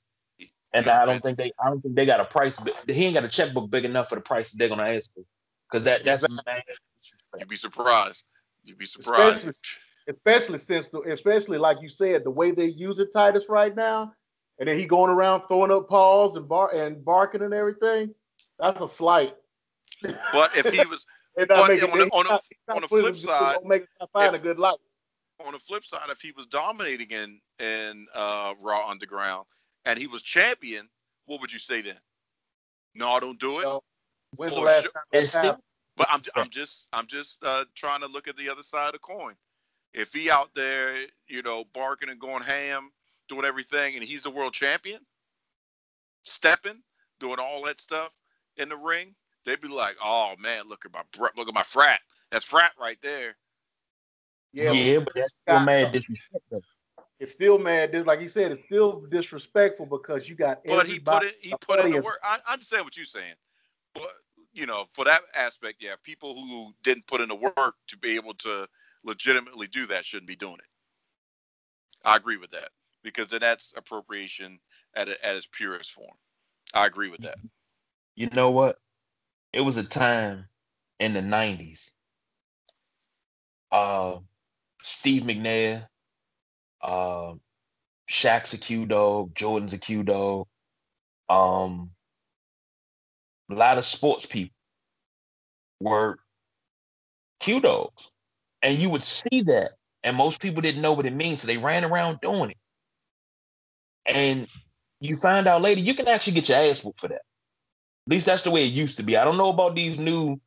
And Yeah, I don't think they I don't think they got a price. bi- He ain't got a checkbook big enough for the price they're gonna ask for. Because that that's Exactly. Mad disrespect. You'd be surprised. You'd be surprised. Especially, especially since, the, especially like you said, the way they use it, Titus, right now, and then he going around throwing up paws and bar and barking and everything. That's a slight. But if he was But on the- he's on the- not- he's on the flip side, make him find a good life. on the flip side, if he was dominating in in uh, Raw Underground and he was champion, what would you say then? No, I don't do it. No. When's the Or last should- time And that still, happened? But I'm I'm just I'm just uh, trying to look at the other side of the coin. If he out there, you know, barking and going ham, doing everything, and he's the world champion, stepping, doing all that stuff in the ring, they'd be like, "Oh man, look at my look at my frat. That's frat right there." Yeah, yeah, but but that's still mad disrespectful. it's still mad. Like he said, it's still disrespectful because you got. But he put it. He put in the work. I, I understand what you're saying, but you know, for that aspect, yeah, people who didn't put in the work to be able to legitimately do that shouldn't be doing it. I agree with that because then that's appropriation at a, at its purest form. I agree with that. You know what? It was a time in the '90s. Uh, Steve McNair, uh, Shaq's a Q dog, Jordan's a Q dog. Um, a lot of sports people were Q dogs, and you would see that, and most people didn't know what it means, so they ran around doing it. And you find out later, you can actually get your ass whooped for that. At least that's the way it used to be. I don't know about these new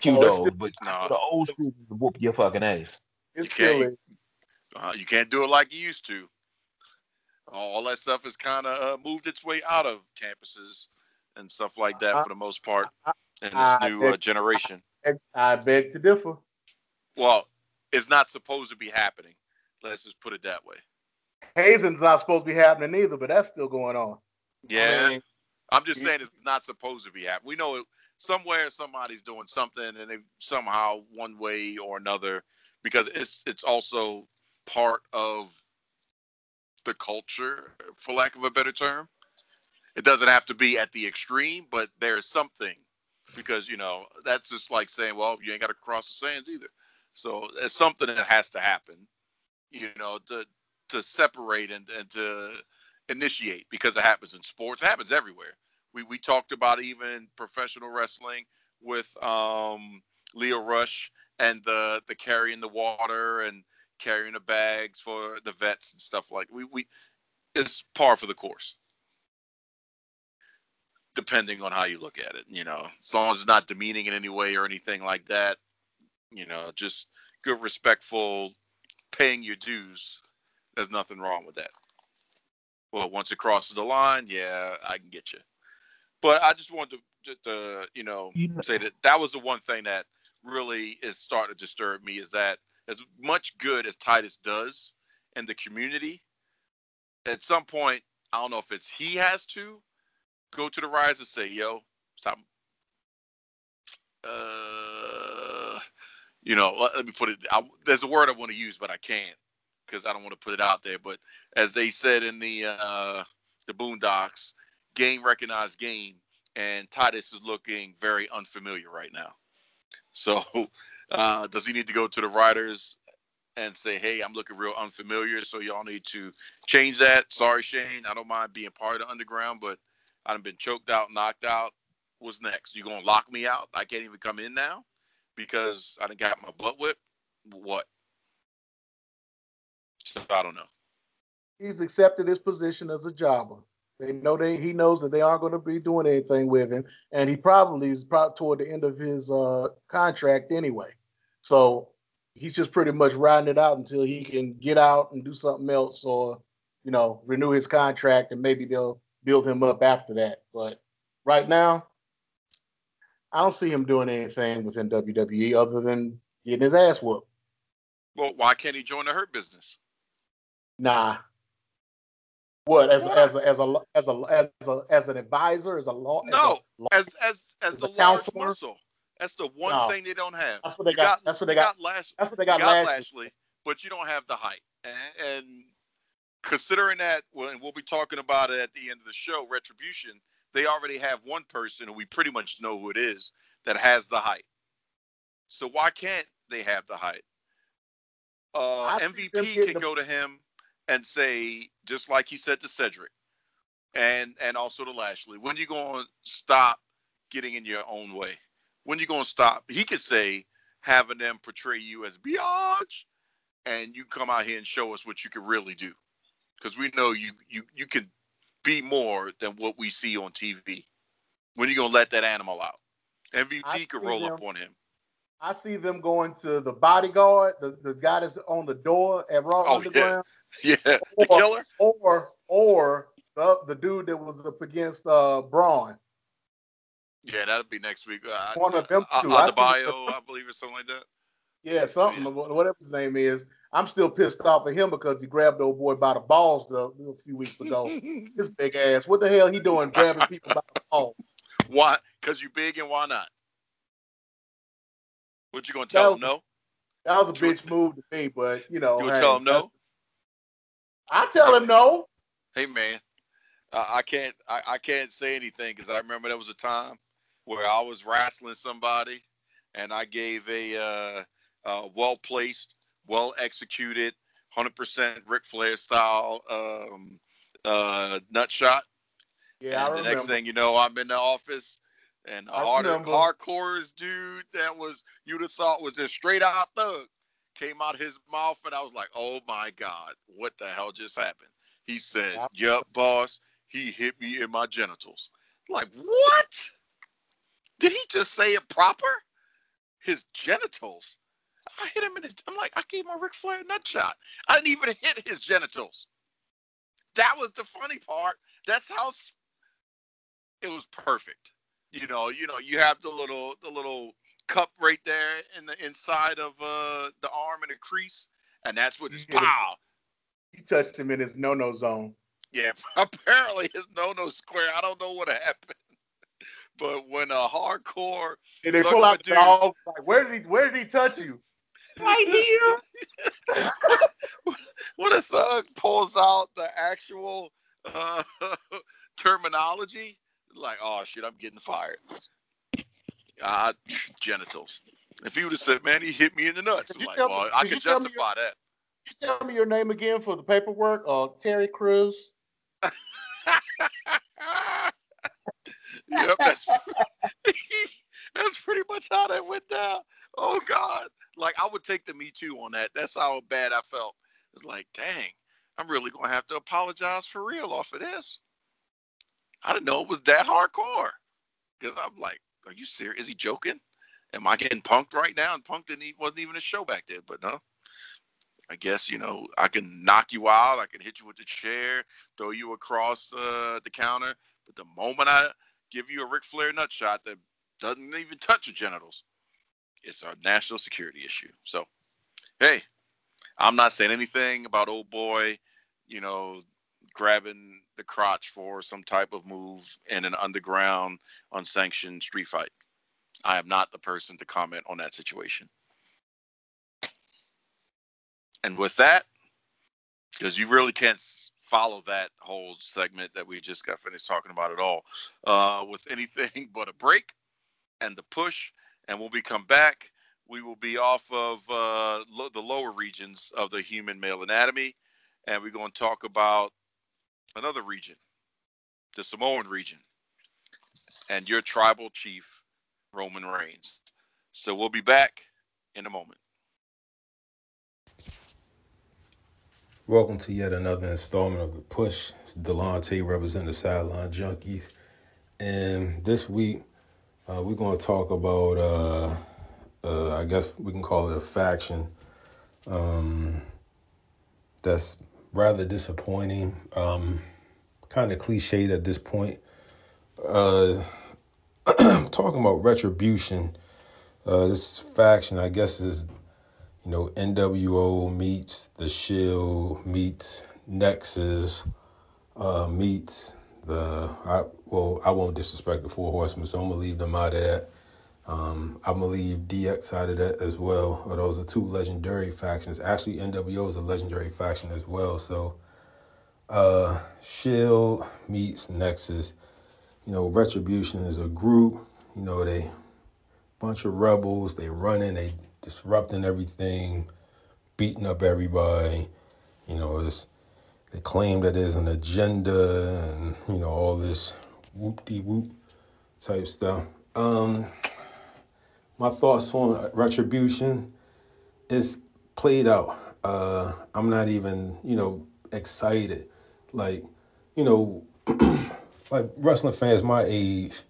Q Oh, dogs, still- but No. the old school whoop your fucking ass. You can't- Uh, you can't do it like you used to. All that stuff has kind of uh, moved its way out of campuses and stuff like that for the most part in this I new uh, generation. I beg to differ. Well, it's not supposed to be happening. Let's just put it that way. Hazen's not supposed to be happening either, but that's still going on. I Yeah, mean, I'm just saying it's not supposed to be happening. We know it, somewhere somebody's doing something, and they somehow one way or another, because it's it's also part of the culture, for lack of a better term. It doesn't have to be at the extreme, but there's something because you know that's just like saying, well, you ain't got to cross the sands either. So it's something that has to happen, you know, to to separate and, and to initiate because it happens in sports. It happens everywhere. We we talked about even professional wrestling with um, Lio Rush and the the carrying the water and carrying the bags for the vets and stuff like we we it's par for the course depending on how you look at it you know as long as it's not demeaning in any way or anything like that you know just good respectful paying your dues. There's nothing wrong with that. Well once it crosses the line yeah i can get you. But i just wanted to, to, to you know say that that was the one thing that really is starting to disturb me is that as much good as Titus does in the community, at some point, I don't know if it's he has to go to the rise and say, "Yo, stop." Uh, you know, let, let me put it. I, there's a word I want to use, but I can't because I don't want to put it out there. But as they said in the uh, the Boondocks, game recognized game, and Titus is looking very unfamiliar right now. So, uh, does he need to go to the writers and say, "Hey, I'm looking real unfamiliar, so y'all need to change that"? Sorry, Shane, I don't mind being part of the underground, but I've been choked out, knocked out. What's next? You gonna lock me out? I can't even come in now because I didn't got my butt whipped. What? So I don't know. He's accepted his position as a jobber. They know they he knows that they aren't going to be doing anything with him, and he probably is probably toward the end of his uh, contract anyway. So he's just pretty much riding it out until he can get out and do something else, or you know, renew his contract, and maybe they'll build him up after that. But right now, I don't see him doing anything within WWE other than getting his ass whooped. Well, why can't he join the hurt business? Nah, what as as a, as a as a as a as an advisor as a law? No, as as as, as a, large muscle. That's the one no. thing they don't have. That's what they got, got, That's what they got. got Lash, that's what they got, got Lashley, but you don't have the height. And, and considering that, well, and we'll be talking about it at the end of the show, Retribution. They already have one person, and we pretty much know who it is, that has the height. So why can't they have the height? Uh, MVP can go to him and say, just like he said to Cedric, and and also to Lashley, when you going to stop getting in your own way? When you going to stop? He could say, having them portray you as Biatch, and you come out here and show us what you can really do, because we know you you you can be more than what we see on TV. When you gonna let that animal out? MVP could roll up on him. I see them going to the bodyguard, the, the guy that's on the door at Raw oh, Underground. Yeah, yeah. the or, killer. Or or the, the dude that was up against uh Braun. Yeah, that'll be next week. Uh, One of them uh, two. Uh, bio, I believe, or something like that. Yeah, something, yeah. whatever his name is. I'm still pissed off at him because he grabbed the old boy by the balls the, a few weeks ago. his big ass. What the hell he doing grabbing people by the balls? Why? Because you big and why not? What you gonna tell was, him no? That was a bitch move to me, but you know. You hey, tell him no? I tell him no. Hey man, I can't I, I can't say anything because I remember there was a time where I was wrestling somebody and I gave a uh, uh, well placed, well executed, hundred percent Ric Flair style um, uh, nut shot. Yeah, and the next thing you know, I'm in the office and a hard, hardcore dude that was you'd have thought was just straight out thug came out his mouth, and I was like, "Oh my god, what the hell just happened?" He said, "Yup, boss, he hit me in my genitals." Like what? Did he just say it proper? His genitals. I hit him in his. I'm like, I gave my Ric Flair nut shot. I didn't even hit his genitals. That was the funny part. That's how it was perfect you know, you know, you have the little the little cup right there in the inside of uh the arm and the crease, and that's what his pow. You touched him in his no no zone. Yeah, apparently his no no square. I don't know what happened. But when a hardcore and they pull out the dude, dog, like where did he where did he touch you? Right here. what a thug Doug pulls out the actual uh, terminology, like, oh shit, I'm getting fired. Uh, genitals. If he would have said, man, he hit me in the nuts, I'm like, well, me, I can justify that. You tell me your name again for the paperwork? Uh, Terry Crews. yep, that's, that's pretty much how that went down. Oh God. Like I would take the me too on that. That's how bad I felt. It's like, dang, I'm really gonna have to apologize for real off of this. I didn't know it was that hardcore. Cause I'm like, are you serious? Is he joking? Am I getting punked right now? And punked didn't wasn't even a show back then, but no. I guess you know I can knock you out. I can hit you with the chair, throw you across uh, the counter. But the moment I give you a Ric Flair nut shot that doesn't even touch your genitals, it's a national security issue. So, hey, I'm not saying anything about old boy, you know, grabbing the crotch for some type of move in an underground unsanctioned street fight. I am not the person to comment on that situation. And with that, because you really can't follow that whole segment that we just got finished talking about at all uh, with anything but a break and the push. And when we come back, we will be off of uh, lo- the lower regions of the human male anatomy. And we're going to talk about another region, the Samoan region, and your tribal chief, Roman Reigns. So we'll be back in a moment. Welcome to yet another installment of The Push. It's Delonte representing the Sideline Junkies. And this week, uh, we're going to talk about, uh, uh, I guess we can call it a faction um, that's rather disappointing, um, kind of cliched at this point. Uh, talking about retribution. Uh, this faction, I guess, is you know, NWO meets The Shield meets Nexus uh, meets the I well I won't disrespect the Four Horsemen, so I'm gonna leave them out of that. Um, I'm gonna leave DX out of that as well. Or those are two legendary factions. Actually, NWO is a legendary faction as well. So, uh, Shield meets Nexus. You know, Retribution is a group. You know, they bunch of rebels. They running. They disrupting everything, beating up everybody. You know, it's, they claim that there's an agenda and, you know, all this whoop de whoop type stuff. Um, my thoughts on retribution is played out. Uh, I'm not even, you know, excited. Like, you know, like wrestling fans my age,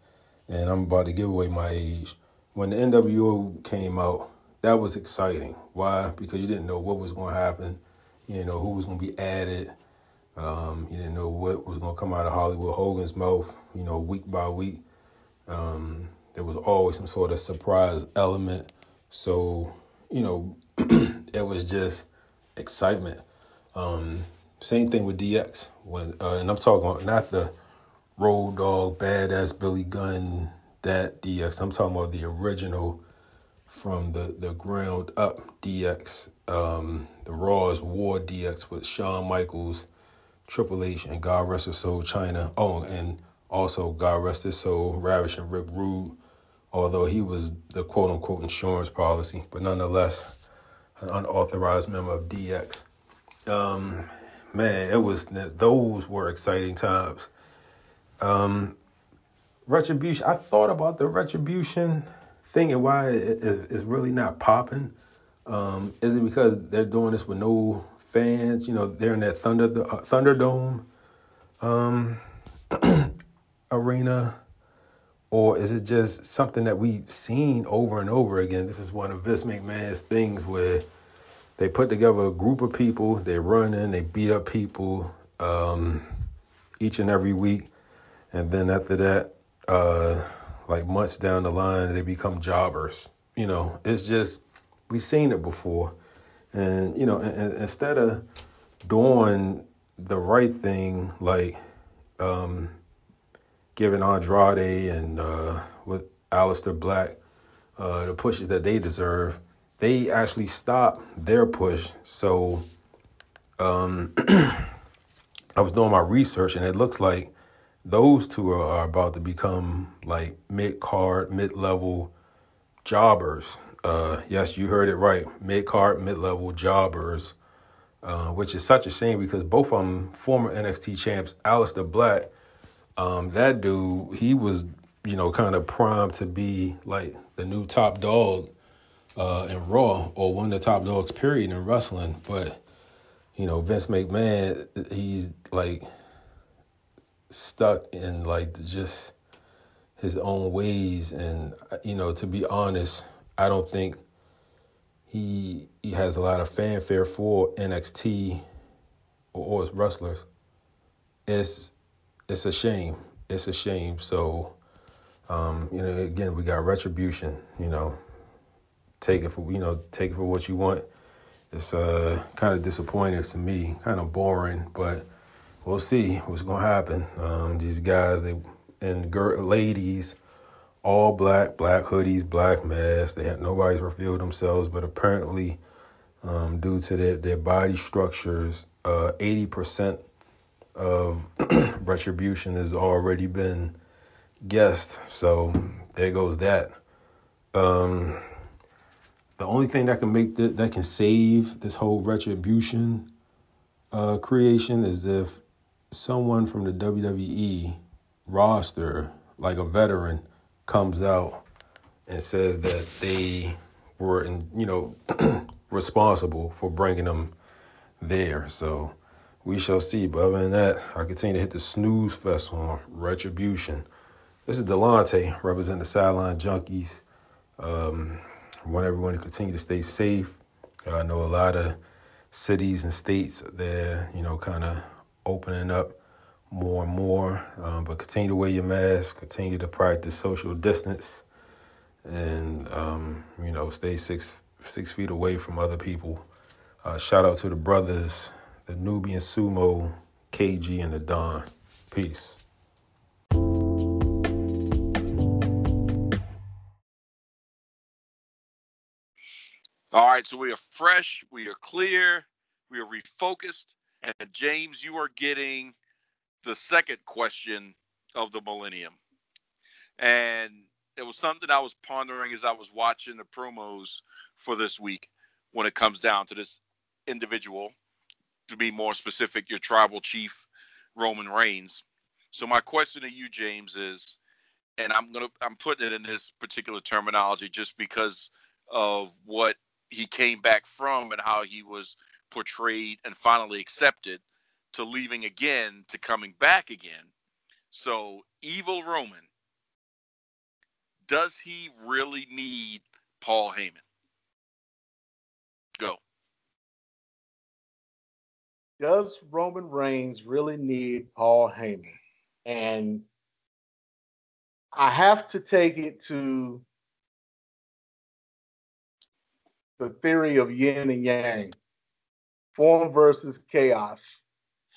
and I'm about to give away my age. When the NWO came out, that was exciting. Why? Because you didn't know what was going to happen. You know who was going to be added. Um, you didn't know what was going to come out of Hollywood Hogan's mouth. You know, week by week, um, there was always some sort of surprise element. So, you know, it was just excitement. Um, same thing with DX. When uh, and I'm talking not the Road Dogg, badass Billy Gunn, that DX. I'm talking about the original from the, the ground up DX, um, the Raw's War DX with Shawn Michaels, Triple H, and God Rest His Soul Chyna. Oh, and also God Rest His Soul, Ravishing Rick Rude, although he was the quote unquote insurance policy, but nonetheless, an unauthorized member of DX. Um, man, it was those were exciting times. Um, retribution. I thought about the retribution thing and why it is really not popping. Um, is it because they're doing this with no fans? You know, they're in that Thunder uh, Thunderdome um, arena, or is it just something that we've seen over and over again? This is one of Vince McMahon's things where they put together a group of people, they run in, they beat up people um, each and every week, and then after that. Uh, like months down the line, they become jobbers. You know, it's just we've seen it before, and you know, instead of doing the right thing, like um, giving Andrade and uh, with Aleister Black uh, the pushes that they deserve, they actually stop their push. So um, I was doing my research, and it looks like those two are, are about to become like mid card, mid level jobbers. Uh, yes, you heard it right. Mid card, mid level jobbers, uh, which is such a shame because both of them former NXT champs. Aleister Black, um, that dude, he was you know kind of primed to be like the new top dog uh, in Raw or one of the top dogs period in wrestling, but you know Vince McMahon, he's like stuck in like just his own ways and you know to be honest i don't think he he has a lot of fanfare for nxt or, or wrestlers. It's it's a shame. It's a shame. So um, you know again we got retribution you know. Take it for you know take it for what you want. It's uh kind of disappointing to me kind of boring but we'll see what's gonna happen. Um, these guys, they and girl, ladies, all black, black hoodies, black masks. They have nobody's revealed themselves, but apparently, um, due to their their body structures, uh, eighty uh, percent of retribution has already been guessed. So there goes that. Um, the only thing that can make that that can save this whole retribution uh, creation is if someone from the WWE roster, like a veteran, comes out and says that they were, in, you know, responsible for bringing them there. So we shall see. But other than that, I continue to hit the snooze fest on retribution. This is Delonte representing the Sideline Junkies. Um, I want everyone to continue to stay safe. I know a lot of cities and states they're you know kind of opening up more and more. Um, but continue to wear your mask, continue to practice social distance, and um, you know, stay six six feet away from other people. Uh, shout out to the brothers, the Nubian Sumo, KG, and the Don. Peace. All right, so we are fresh, we are clear, we are refocused, and James, you are getting the second question of the millennium. And it was something I was pondering as I was watching the promos for this week when it comes down to this individual, to be more specific, your tribal chief, Roman Reigns. So my question to you, James, is, and I'm gonna I'm putting it in this particular terminology just because of what he came back from and how he was portrayed and finally accepted to leaving again to coming back again. So, evil Roman, does he really need Paul Heyman? Go. Does Roman Reigns really need Paul Heyman? And I have to take it to the theory of yin and yang, form versus chaos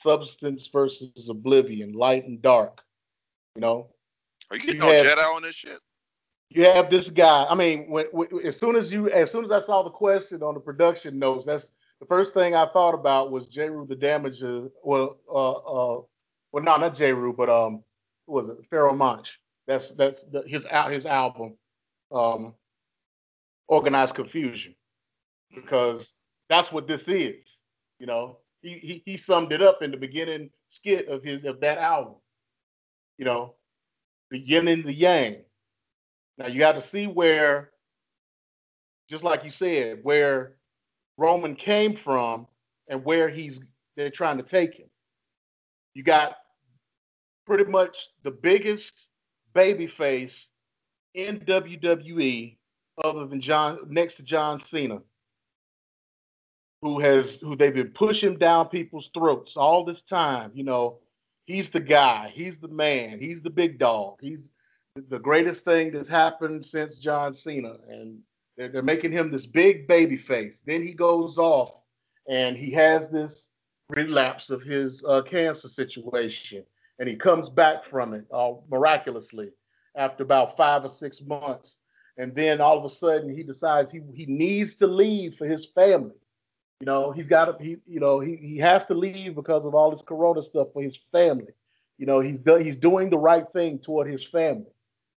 substance versus oblivion, light and dark. You know. Are you getting you have, Jedi on this shit? You have this guy. I mean, when, when, as soon as you, as soon as I saw the question on the production notes, that's the first thing I thought about was Jeru the Damaja. Well, uh, uh, well, no, not Jeru, but um, who was it? Pharoahe Monch. That's that's the, his his album, um, Organized Confusion, because that's what this is. You know, he, he summed it up in the beginning skit of his of that album. You know, the yin and the yang. Now you got to see where, just like you said, where Roman came from and where he's they're trying to take him. You got pretty much the biggest baby face in WWE other than John next to John Cena who has who they've been pushing down people's throats all this time. You know, he's the guy, he's the man, he's the big dog, he's the greatest thing that's happened since John Cena, and they're, they're making him this big baby face. Then he goes off and he has this relapse of his uh, cancer situation, and he comes back from it uh, miraculously after about five or six months. And then all of a sudden, he decides he, he needs to leave for his family You know, he's got to he you know he he has to leave because of all this corona stuff for his family. You know, he's done he's doing the right thing toward his family.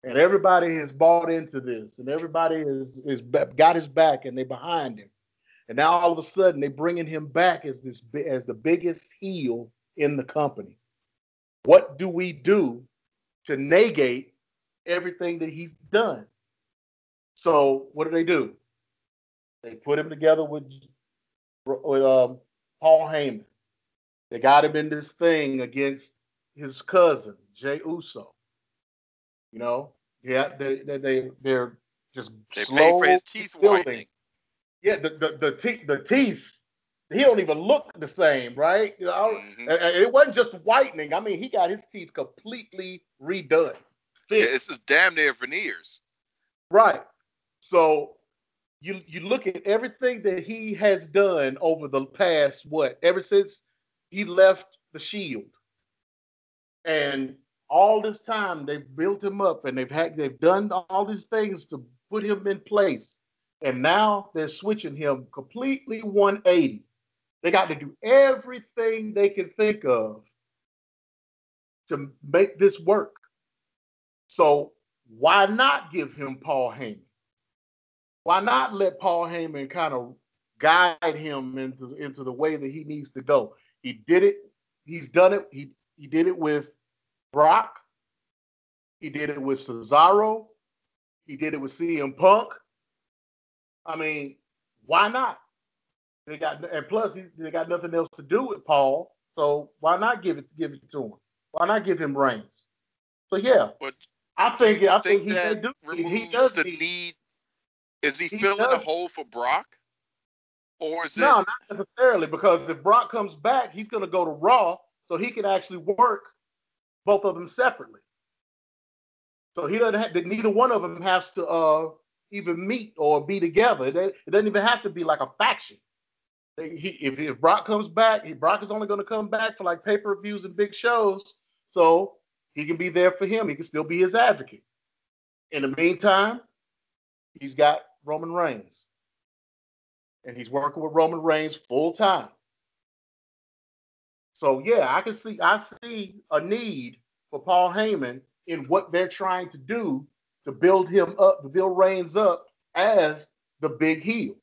And everybody has bought into this and everybody is is got his back and they're behind him. And now all of a sudden they're bringing him back as this as the biggest heel in the company. What do we do to negate everything that he's done? So what do they do? They put him together with with um, Paul Heyman. They got him in this thing against his cousin Jey Uso. You know, yeah, they they, they they're just they pay for his teeth building. whitening. Yeah, the the the, te- the teeth. He don't even look the same, right? You know, mm-hmm. it wasn't just whitening. I mean, he got his teeth completely redone. Yeah, it's just damn near veneers. Right. So you you look at everything that he has done over the past what ever since he left the shield. And all this time they've built him up and they've had they've done all these things to put him in place. And now they're switching him completely 180 they got to do everything they can think of to make this work. So why not give him paul heyman why not let Paul Heyman kind of guide him into into the way that he needs to go? He did it. He's done it. He he did it with Brock. He did it with Cesaro. He did it with CM Punk. I mean, why not? They got and plus they got nothing else to do with Paul, so why not give it give it to him? Why not give him reigns? So yeah, but I think I think, think he, do, he does the need is he, he filling does. a hole for Brock? Or is no, it... not necessarily, because if Brock comes back, he's going to go to Raw, so he can actually work both of them separately. So he doesn't have neither one of them has to uh, even meet or be together. It, it doesn't even have to be like a faction. He, if, if Brock comes back, he, Brock is only going to come back for like pay per views and big shows, so he can be there for him. He can still be his advocate. In the meantime, he's got Roman Reigns. And he's working with Roman Reigns full time. So yeah, I can see I see a need for Paul Heyman in what they're trying to do to build him up, to build Reigns up as the big heel.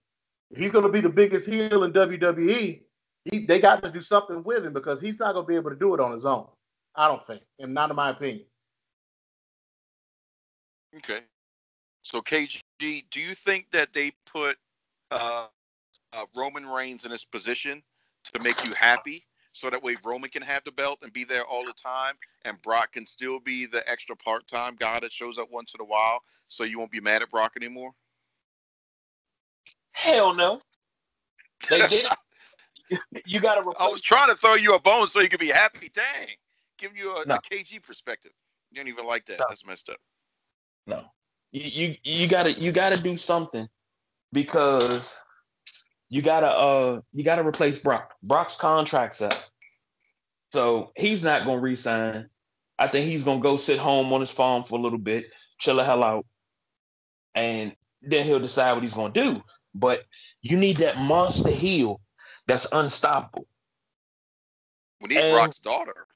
If he's going to be the biggest heel in WWE, he, they got to do something with him because he's not going to be able to do it on his own. I don't think, and not in my opinion. Okay. So KG, do you think that they put uh, uh, Roman Reigns in this position to make you happy, so that way Roman can have the belt and be there all the time, and Brock can still be the extra part-time guy that shows up once in a while, so you won't be mad at Brock anymore? Hell no. They did it. you got to. I was trying to throw you a bone so you could be happy. Dang, giving you a, no. a KG perspective. You don't even like that. No. That's messed up. No, you you gotta you gotta do something because you gotta uh you gotta replace Brock. Brock's contract's up. So he's not gonna resign. I think he's gonna go sit home on his farm for a little bit, chill the hell out, and then he'll decide what he's gonna do. But you need that monster heel that's unstoppable. We need and, Brock's daughter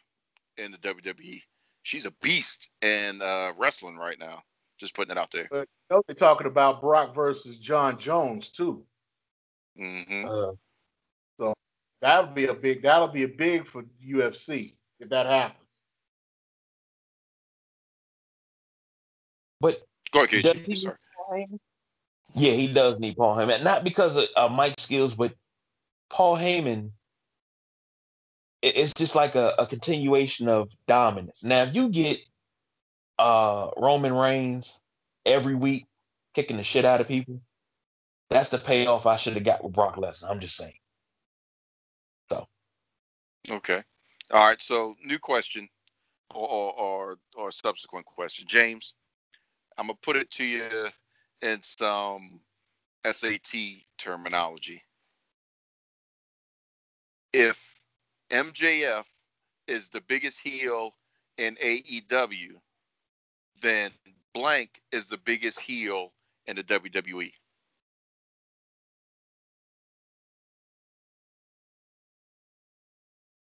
in the WWE. She's a beast in uh, wrestling right now. Just putting it out there. But they're talking about Brock versus Jon Jones too. Mm-hmm. Uh, so that'll be a big. That'll be a big for UFC if that happens. But go ahead, does he sorry. Yeah, he does need Paul Heyman. Not because of uh, Mike's skills, but Paul Heyman. It's just like a, a continuation of dominance. Now, if you get uh, Roman Reigns every week kicking the shit out of people, that's the payoff I should have got with Brock Lesnar. I'm just saying. So. Okay. All right. So, new question or, or, or, or subsequent question. James, I'm to put it to you in some SAT terminology. If MJF is the biggest heel in AEW, then blank is the biggest heel in the WWE.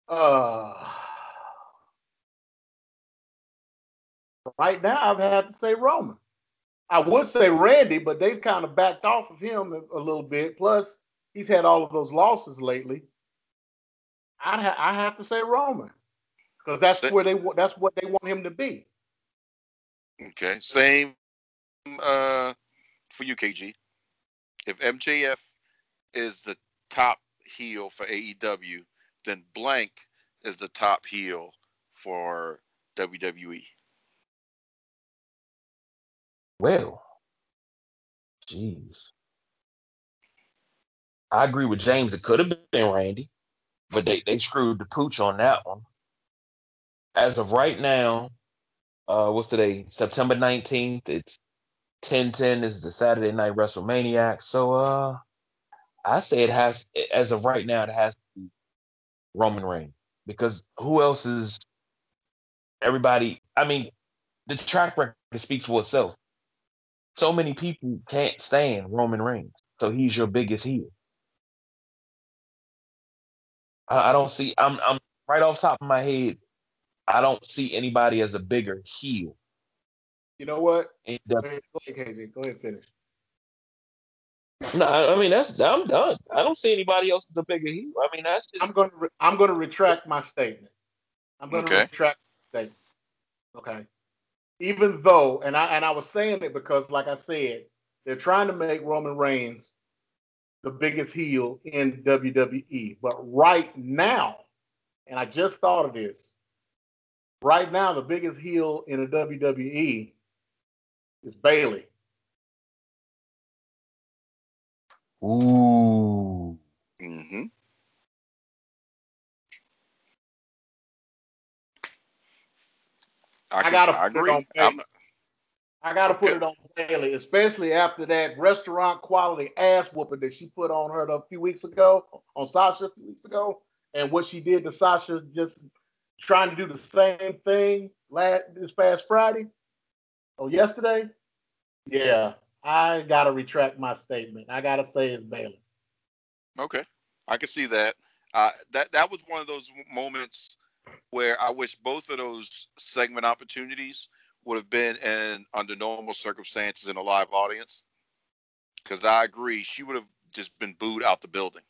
Uh, right now, I've had to say Roman. I would say Randy, but they've kind of backed off of him a, little bit. Plus, he's had all of those losses lately. I ha- I have to say Roman because that's where they that's what they want him to be. Okay, same uh, for you, KG. If MJF is the top heel for AEW, then blank is the top heel for WWE. Well, jeez. I agree with James. It could have been Randy, but they, they screwed the pooch on that one. As of right now, uh, what's today? September 19th. It's 1010. This is the Saturday night WrestleManiac. So uh I say it has as of right now, it has Roman Reigns. Because who else is everybody? I mean, the track record speaks for itself so many people can't stand Roman Reigns. So he's your biggest heel. I, I don't see. I'm I'm right off top of my head. I don't see anybody as a bigger heel. You know what? The, go ahead, KZ. Go ahead, finish. No, I mean that's I'm done. I don't see anybody else as a bigger heel. I mean that's just. I'm going to re- I'm going to retract my statement. I'm going okay. to retract my statement. Okay even though, and I and I was saying it because, like I said, they're trying to make Roman Reigns the biggest heel in WWE. But right now, and I just thought of this, right now the biggest heel in the WWE is Bayley. Ooh. Mm-hmm. I, I gotta I agree. I gotta okay. put it on Bayley, especially after that restaurant quality ass whooping that she put on her a few weeks ago on Sasha a few weeks ago, and what she did to Sasha just trying to do the same thing last this past Friday or yesterday. Yeah, I gotta retract my statement. I gotta say it's Bayley. Okay, I can see that. Uh, that that was one of those moments where I wish both of those segment opportunities would have been in under normal circumstances in a live audience. Because I agree, she would have just been booed out the building.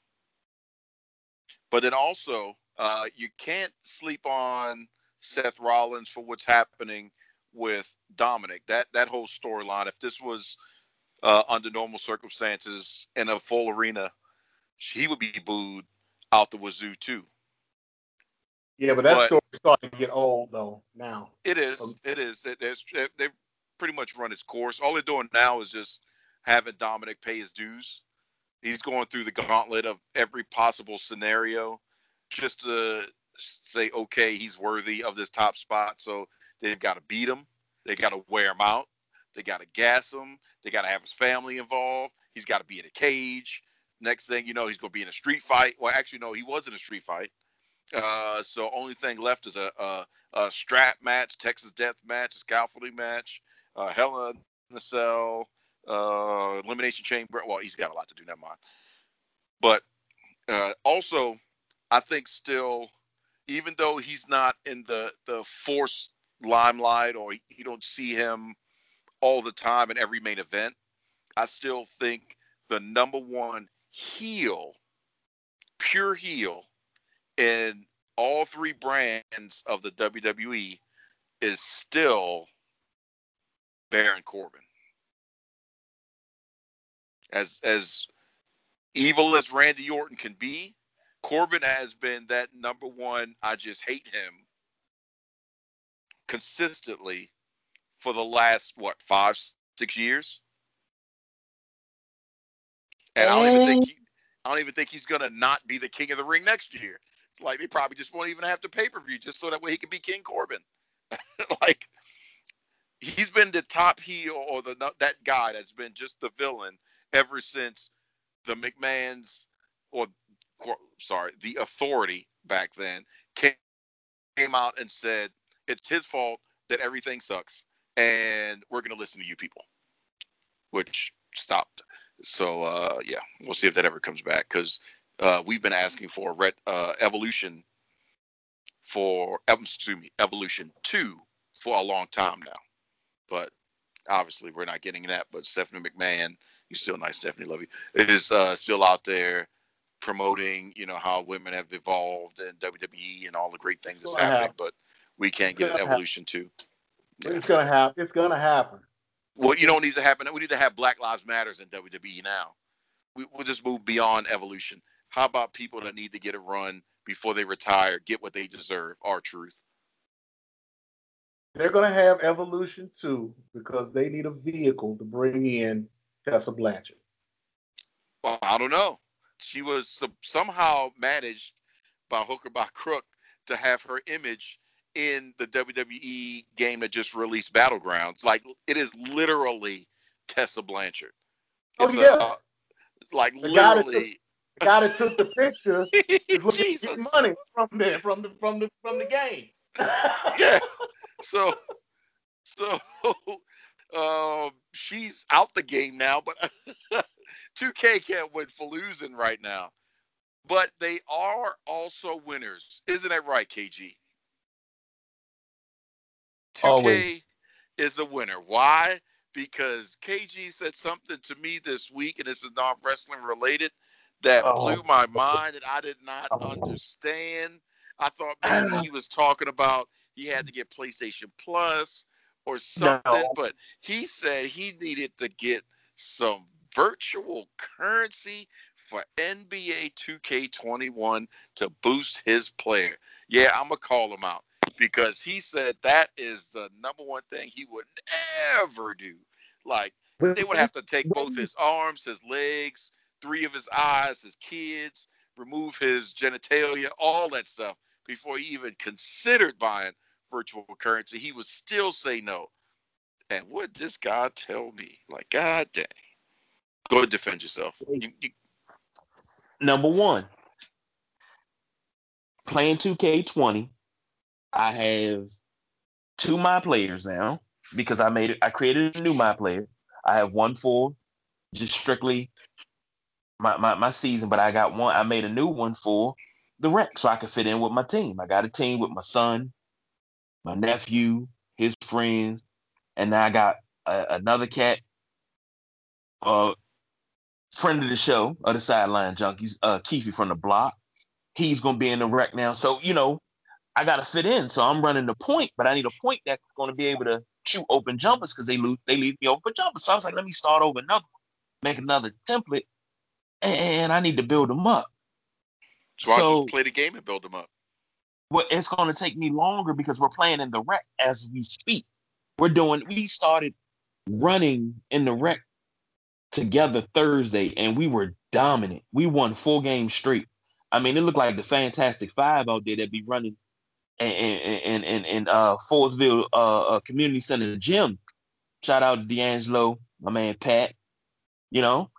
But then also, uh, you can't sleep on Seth Rollins for what's happening with Dominik. That that whole storyline. If this was uh, under normal circumstances in a full arena, he would be booed out the wazoo too. Yeah, but that but story's starting to get old though now. It is. Um, it is. It, it's, it, they've pretty much run its course. All they're doing now is just having Dominik pay his dues. He's going through the gauntlet of every possible scenario just to say, okay, he's worthy of this top spot. So they've got to beat him. They got to wear him out. They got to gas him. They got to have his family involved. He's got to be in a cage. Next thing you know, he's going to be in a street fight. Well, actually, no, he was in a street fight. Uh, so only thing left is a, a, a, strap match, Texas Death match, a scaffolding match, uh, Hell in the Cell, uh, Elimination Chamber. Well, he's got a lot to do. Never mind. But uh, also, I think still, even though he's not in the the force limelight or you don't see him all the time in every main event, I still think the number one heel, pure heel in all three brands of the WWE is still Baron Corbin. As as evil as Randy Orton can be, Corbin has been that number one. I just hate him consistently for the last what five six years, and I don't even think he, I don't even think he's gonna not be the king of the ring next year. It's like they probably just won't even have to pay per view just so that way he can be King Corbin. like he's been the top heel or the that guy that's been just the villain ever since the McMahon's or sorry the Authority back then came came out and said it's his fault that everything sucks and we're going to listen to you people which stopped so uh, yeah we'll see if that ever comes back because uh, we've been asking for ret, uh, evolution for excuse me, Evolution Two for a long time now. But obviously, we're not getting that. But Stephanie McMahon, you're still nice, Stephanie, love you, is uh, still out there promoting, you know, how women have evolved and WWE and all the great things that's happening. Happen. But we can't It's get an Evolution Two. Yeah. It's gonna happen. It's gonna happen. Well, you know what needs to happen? We need to have Black Lives Matters in WWE now. We, we'll just move beyond evolution. How about people that need to get a run before they retire, get what they deserve? R-Truth. They're gonna have Evolution too because they need a vehicle to bring in Tessa Blanchard. Well, I don't know. She was some, somehow managed by hook or by crook to have her image in the WWE game that just released Battlegrounds. Like it is literally Tessa Blanchard. Oh, It's a- yeah. uh, like The guy that literally. The guy that took the picture is looking to Jesus. get money from the from the from the from the game. yeah. So, so um, she's out the game now, but 2K can't win for losing right now. But they are also winners, isn't that right, KG? 2K Always. is a winner. Why? Because KG said something to me this week, and this is not wrestling related, that Oh. blew my mind, and I did not Oh. understand. I thought maybe he was talking about he had to get PlayStation Plus or something, No. but he said he needed to get some virtual currency for NBA 2K21 to boost his player. Yeah, I'm gonna call him out because he said that is the number one thing he would never do. Like they would have to take both his arms, his legs, three of his eyes, his kids, remove his genitalia, all that stuff before he even considered buying virtual currency. He would still say no. And what this guy tell me? Like, God dang. Go ahead, defend yourself. You, you, Number one, playing 2K20, I have two my players now because I made it. I created a new my player. I have one for just strictly my, my my season, but I got one. I made a new one for the rec so I could fit in with my team. I got a team with my son, my nephew, his friends, and now I got uh, another cat, uh, friend of the show, of the sideline junkies, uh, Keefy from the block. He's gonna be in the rec now, so you know, I gotta fit in. So I'm running the point, but I need a point that's gonna be able to shoot open jumpers because they lose, they leave me open jumpers. So I was like, let me start over another, one, make another template, and I need to build them up. so, I So- just play the game and build them up. well, it's going to take me longer because we're playing in the rec as we speak. We're doing, we started running in the rec together Thursday and we were dominant. We won four games straight. I mean, it looked like the Fantastic Five out there that be running and and and and uh, Forestville uh, uh, Community Center gym. Shout out to D'Angelo, my man Pat. You know,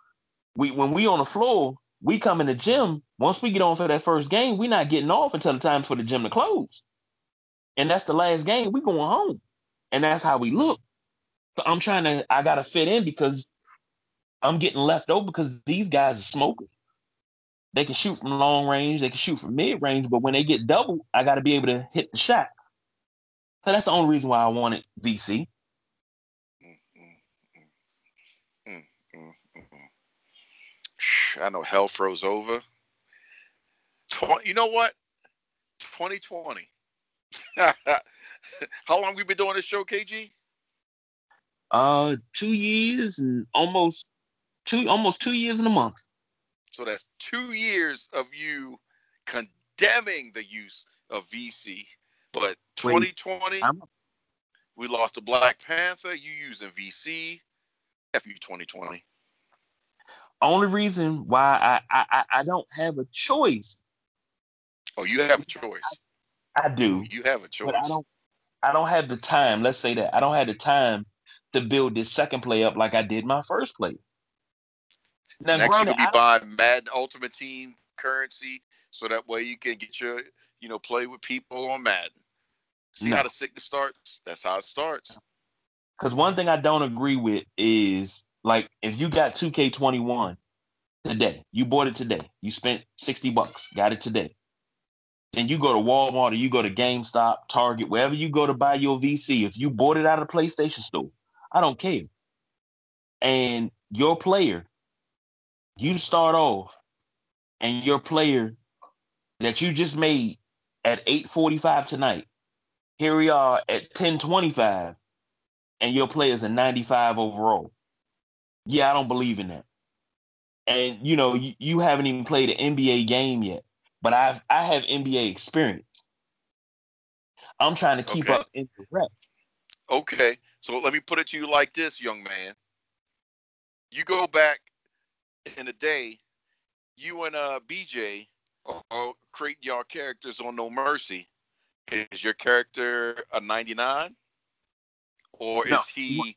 we when we on the floor, we come in the gym. Once we get on for that first game, we're not getting off until the time for the gym to close. And that's the last game. We going home. And that's how we look. So I'm trying to, I gotta fit in because I'm getting left over because these guys are smokers. They can shoot from long range, they can shoot from mid range, but when they get double, I gotta be able to hit the shot. So that's the only reason why I wanted VC. I know hell froze over. Tw- you know what? 2020. How long we been doing this show, KG? Uh two years and almost two almost two years and a month. So that's two years of you condemning the use of VC. But 2020, I'm- we lost to Black Panther. You using VC. F you 2020. Only reason why I, I I- I don't have a choice. Oh, you have a choice. I do, oh, You have a choice. I don't I don't have the time. Let's say that I don't have the time to build this second play up like I did my first play. Now, Next, granted, you'll be buying Madden Ultimate Team currency, so that way you can get your, you know, play with people on Madden. See No. how the sickness starts? That's how it starts. Because one thing I don't agree with is like if you got 2K21 today, you bought it today, you spent 60 bucks, got it today. and you go to Walmart or you go to GameStop, Target, wherever you go to buy your VC, if you bought it out of the PlayStation store, I don't care. And your player, you start off, and your player that you just made at 8:45 tonight, here we are at 10:25, and your player's a 95 overall. Yeah, I don't believe in that. And you know, you, you haven't even played an NBA game yet but I've I have NBA experience. I'm trying to keep Okay. up in the rep. Okay, so let me put it to you like this, young man. You go back in the day, you and uh BJ are, are creating your characters on No Mercy. Is your character a 99, or No. is he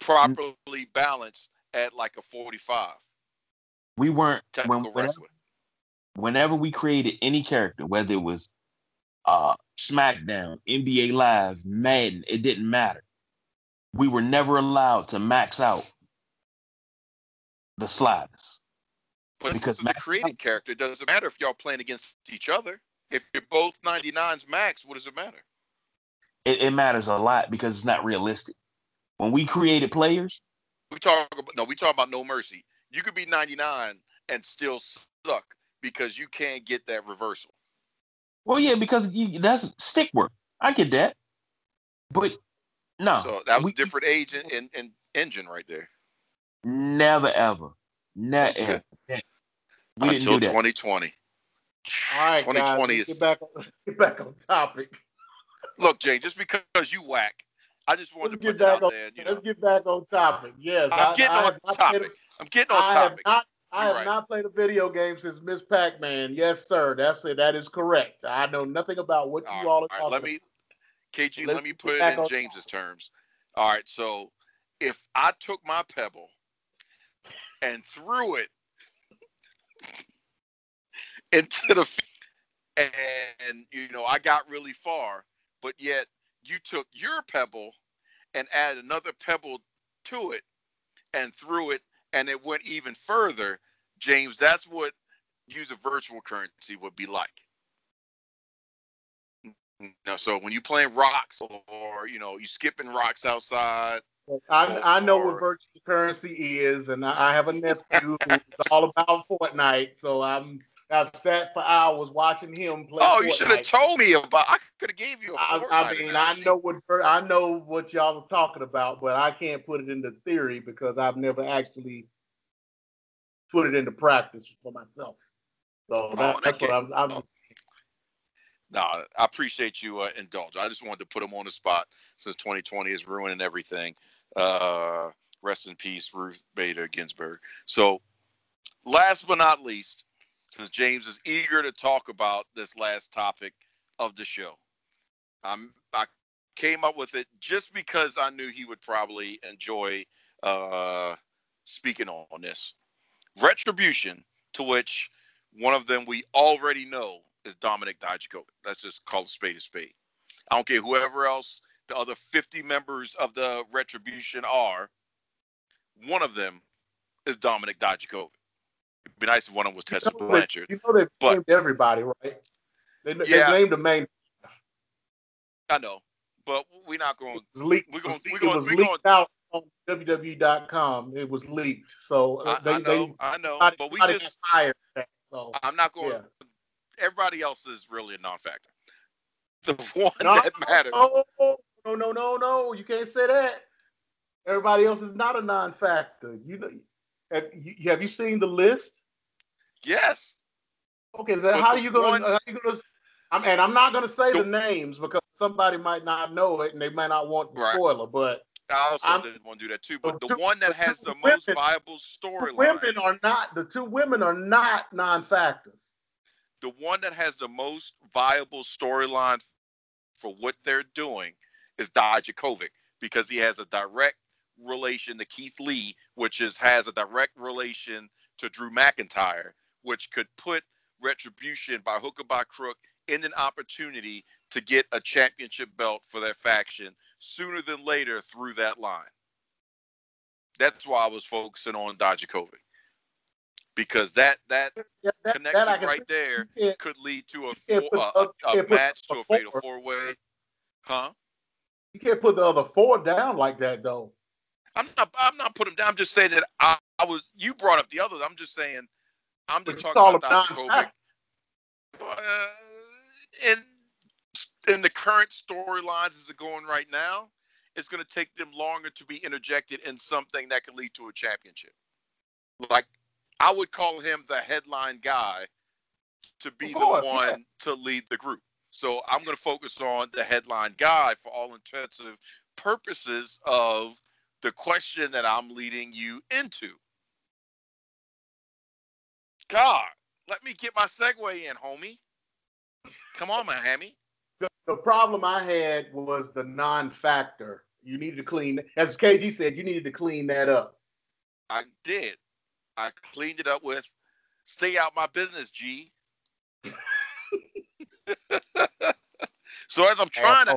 properly balanced at like a 45? We weren't when, whenever, whenever we created any character, whether it was uh SmackDown, NBA Live, Madden, it didn't matter. We were never allowed to max out the sliders. But because the created character, it doesn't matter if y'all playing against each other. If you're both 99s max, what does it matter? It, it matters a lot because it's not realistic. When we created players, We talk about no, we talk about no mercy. You could be 99 and still suck because you can't get that reversal. well, yeah, because you, that's stick work. I get that, but no, so that was we- a different age and, and, and engine right there. Never ever. Never Okay. ever. We didn't Until do that. 2020. All right, 2020 guys, is get back on, get back on topic. look, Jay. Just because you whack, I just wanted Let's to put get that back out on. there. You Let's get back on topic. Yes, I'm I, getting I on have not played topic. a- I'm getting on I have topic. not. I have right. not played a video game since Miss Pac-Man. Yes, sir. That's it. That is correct. I know nothing about what you All right, all are talking let me, KG, Let's let me put it in on James's terms. All right, so if I took my pebble and threw it into the and you know I got really far, but yet you took your pebble and added another pebble to it and threw it and it went even further, James, that's what use using virtual currency would be like. Now, so when you playing rocks or you know you skipping rocks outside, I, I know what virtual currency is, and I have a nephew who's all about Fortnite. So I'm I've sat for hours watching him play. oh, you should have told me about. I could have gave you a I, Fortnite I mean, I know what I know what y'all are talking about, but I can't put it into theory because I've never actually put it into practice for myself. So that, Oh, that's what. I'm. I'm Oh. No, I appreciate you uh, indulge. I just wanted to put him on the spot since 2020 is ruining everything. Uh, rest in peace, Ruth Bader Ginsburg. So, last but not least, since James is eager to talk about this last topic of the show, I'm, I came up with it just because I knew he would probably enjoy uh, speaking on this. Retribution, to which one of them we already know is Dominik Dijakovic. Let's just call a spade a spade. I don't care whoever else the other 50 members of the Retribution are. One of them is Dominik Dijakovic. It'd be nice if one of them was Tessa you know, they, Blanchard. you know they've But- named everybody, right? They, Yeah. they named the main. I know, but we're not going. Was leaked. We're gonna- it we're gonna- we're leaked out on WWE.com. It was leaked, so uh, I, they, I know, they I know, but we just. for that, So I'm not going. yeah. Everybody else is really a non-factor. The one No, that matters. No, no, no, no, no. You can't say that. Everybody else is not a non-factor. You know, have you, have you seen the list? Yes. Okay, then But how the are you gonna? how are you gonna? I'm, and I'm not gonna say The- the names because somebody might not know it and they might not want the Right. spoiler. But I also I'm- didn't want to do that too. But the two- one that has the most women- viable the storyline. women are not. The two women are not non-factors. The one that has the most viable storyline for what they're doing is Dijakovic because he has a direct relation to Keith Lee, which is has a direct relation to Drew McIntyre, which could put Retribution by hook or by crook in an opportunity to get a championship belt for their faction sooner than later through that line. That's why I was focusing on Dijakovic. Because that that Yeah, that- that connection can right there can't- could lead to a four, a, a, a match to a fatal four- way. Huh? You can't put the other four down like that though. I'm not. I'm not putting them down. I'm just saying that I, I was. You brought up the others. I'm just saying. I'm just talking about Dr. Non-factor. Uh, in in the current storylines as it going right now, it's going to take them longer to be interjected in something that could lead to a championship. Like I would call him the headline guy to be course, the one yeah. to lead the group. So I'm going to focus on the headline guy for all intents and purposes of the question that I'm leading you into. God, let me get my segue in, homie. Come on, Miami. The, the problem I had was the non-factor. You needed to clean, as KG said, you needed to clean that up. I did. I cleaned it up with stay out my business, G. so as I'm trying to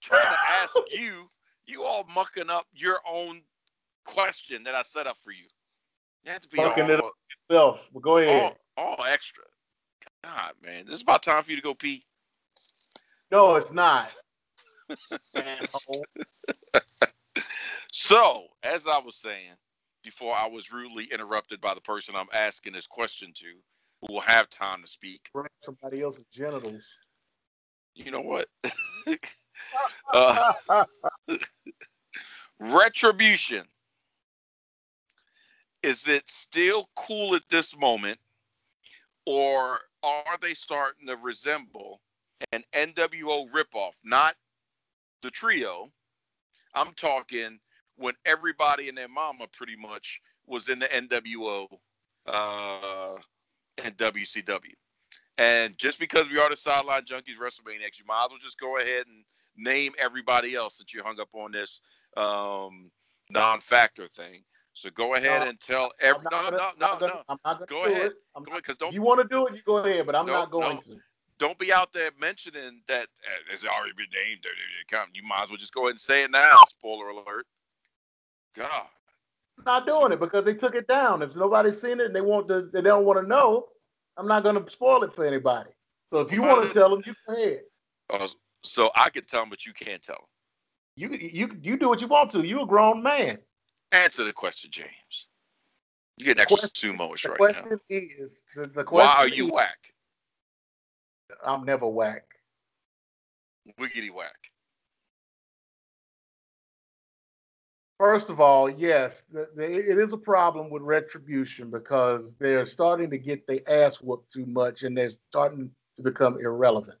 trying to ask you, you all mucking up your own question that I set up for you. You have to be all, it up. Self, but go ahead. all, all extra. God, man, this is about time for you to go pee. No, it's not. So, as I was saying before, I was rudely interrupted by the person I'm asking this question to, who will have time to speak. Somebody else's genitals. You know what? uh, retribution. Is it still cool at this moment, or are they starting to resemble an NWO ripoff? Not the trio. I'm talking when everybody and their mama pretty much was in the NWO uh, and WCW. And just because we are the sideline junkies WrestleManiacs, you might as well just go ahead and name everybody else that you hung up on this um, non-factor thing. So go ahead No, and tell every no gonna- no no gonna- no. I'm not going to Go do ahead. it. I'm Go because don't you want to do it, you go ahead, but I'm No, not going no. to. don't be out there mentioning that uh, it's already been named. You might as well just go ahead and say it now. Spoiler alert. God. Not doing it because they took it down. If nobody's seen it and they want to, they don't want to know. I'm not going to spoil it for anybody. So if you want to tell them, you go ahead. Uh, so I can tell them, but you can't tell them. You you you do what you want to. You're a grown man. Answer the question, James. You get extra question- sumo-ish The right question is the, the now. question. Why are you is- whack? I'm never whack. Wiggity whack. First of all, yes, the, the, it is a problem with retribution because they're starting to get their ass whooped too much and they're starting to become irrelevant.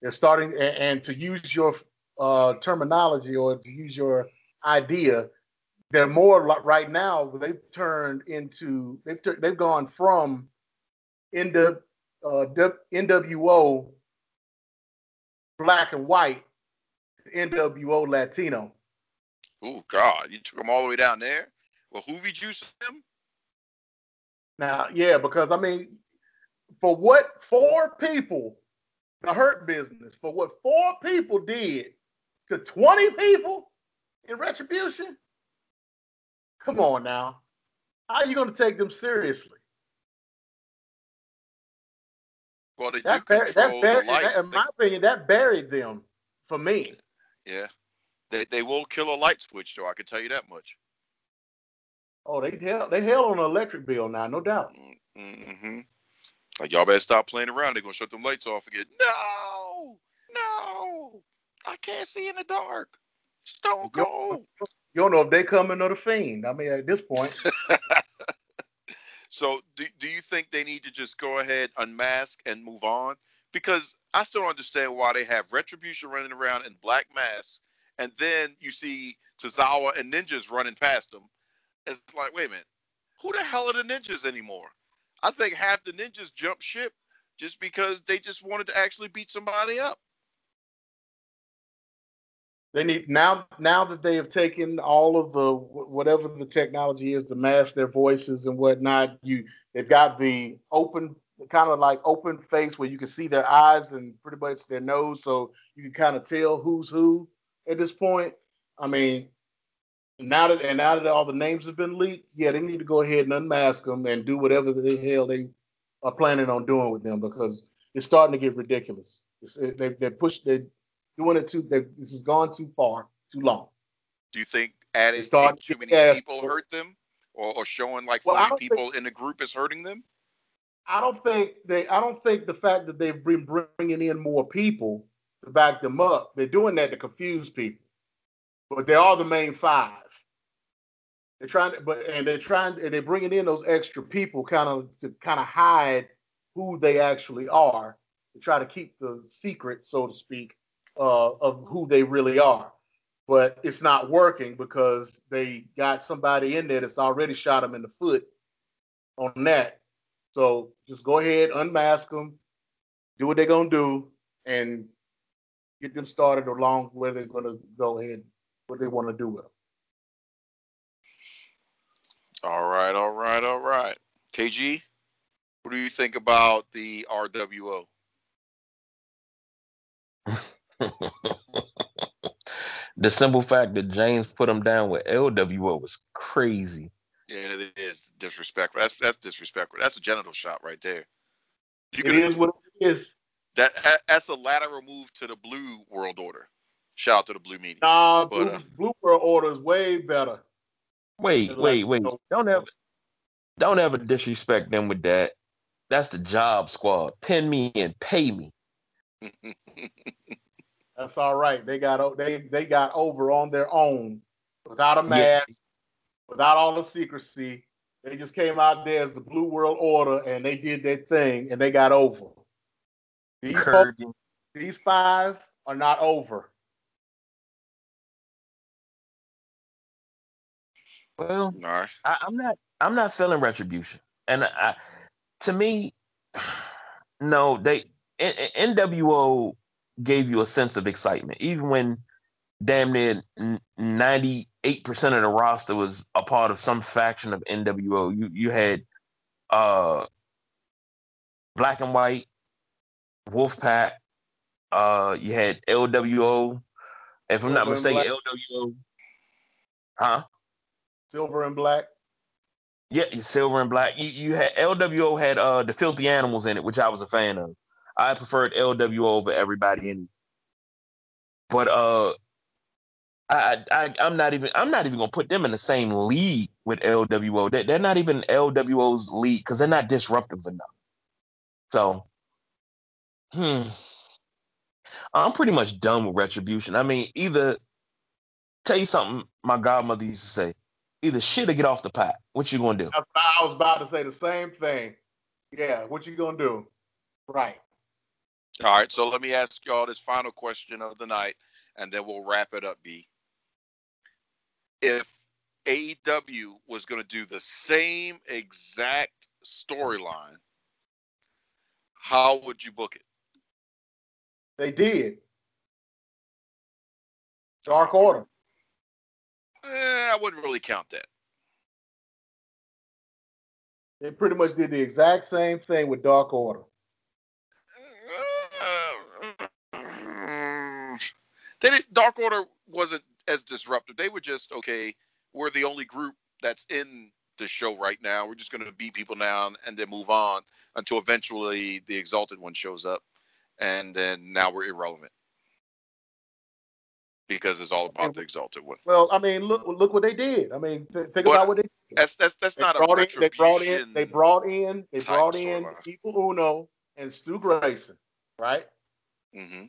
They're starting, and, and to use your uh, terminology or to use your idea, they're more like right now. They've turned into they've they've gone from uh, NWO black and white to NWO Latino. Oh God, you took them all the way down there. Well, Hoovy juice them. Now, yeah, because I mean, for what four people, the hurt business, for what four people did to 20 people in retribution, come on now. How are you going to take them seriously? Well, they That, control that buried, that, in my opinion, that buried them for me. Yeah, they they will kill a light switch, though. I can tell you that much. Oh, they hell, they hell on an electric bill now, no doubt. Mm-hmm. Like y'all better stop playing around. They're gonna shut them lights off again. No, no, I can't see in the dark. Stone Cold. You don't know if they coming or the fiend. I mean, at this point, So do, do you think they need to just go ahead, unmask, and move on? Because I still don't understand why they have retribution running around in black masks, and then you see Tozawa and ninjas running past them. It's like, wait a minute, who the hell are the ninjas anymore? I think half the ninjas jumped ship just because they just wanted to actually beat somebody up. They need now now that they have taken all of the whatever the technology is to mask their voices and whatnot. You they've got the open kind of like open face where you can see their eyes and pretty much their nose, so you can kind of tell who's who at this point. I mean, Now that and now that all the names have been leaked, yeah, they need to go ahead and unmask them and do whatever the hell they are planning on doing with them because it's starting to get ridiculous. It, they they push they're doing it too. They, this has gone too far, too long. Do you think adding too many people hurt them, or, or showing like well, 40 people think, in the group is hurting them? I don't think they. I don't think the fact that they've been bringing in more people to back them up. They're doing that to confuse people, but they are the main five. They're trying to, but and they're trying and they're bringing in those extra people kind of to kind of hide who they actually are to try to keep the secret, so to speak, uh, of who they really are. But it's not working because they got somebody in there that's already shot them in the foot on that. So just go ahead, unmask them, do what they're gonna do, and get them started along where they're gonna go ahead, what they want to do with them. All right, all right, all right. KG, what do you think about the RWO? the simple fact that James put him down with LWO was crazy. Yeah, it is disrespectful. That's that's disrespectful. That's a genital shot right there. You it is what it is. That that's a lateral move to the blue world order. Shout out to the Blue Meanie. Nah, but, blue, uh, blue world order is way better. Wait, wait, wait! Don't ever, don't ever disrespect them with that. That's the job squad. Pin me and pay me. That's all right. They got they they got over on their own without a mask, yeah. without all the secrecy. They just came out there as the Blue World Order and they did their thing and they got over. These, folks, these five are not over. Well, I, am not. I'm not feeling retribution, and I, to me, no. They NWO gave you a sense of excitement, even when damn near 98 percent of the roster was a part of some faction of NWO. You you had uh, Black and White, Wolfpack. Uh, you had LWO. If I'm not mistaken, LWO. Huh? Silver and black. Yeah, silver and black. You, you had LWO had uh the filthy animals in it, which I was a fan of. I preferred LWO over everybody in. But uh, I, I I'm not even I'm not even gonna put them in the same league with LWO. They're, they're not even LWO's league because they're not disruptive enough. So, hmm, I'm pretty much done with retribution. I mean, either tell you something my godmother used to say either shit or get off the pot. What you gonna do? I was about to say the same thing. Yeah, what you gonna do? Right. All right. So let me ask y'all this final question of the night, and then we'll wrap it up. B. If AEW was going to do the same exact storyline, how would you book it? They did. Dark Order. Eh, I wouldn't really count that. They pretty much did the exact same thing with Dark Order. they did, Dark Order wasn't as disruptive. They were just okay. We're the only group that's in the show right now. We're just going to beat people now and then move on until eventually the Exalted One shows up, and then now we're irrelevant because it's all about the exalted one. Well, I mean, look look what they did. I mean, th- think but about what they. Did. That's that's that's they not a in, They brought in. They brought in. They brought in Evil Uno and Stu Grayson, right? Mm-hmm.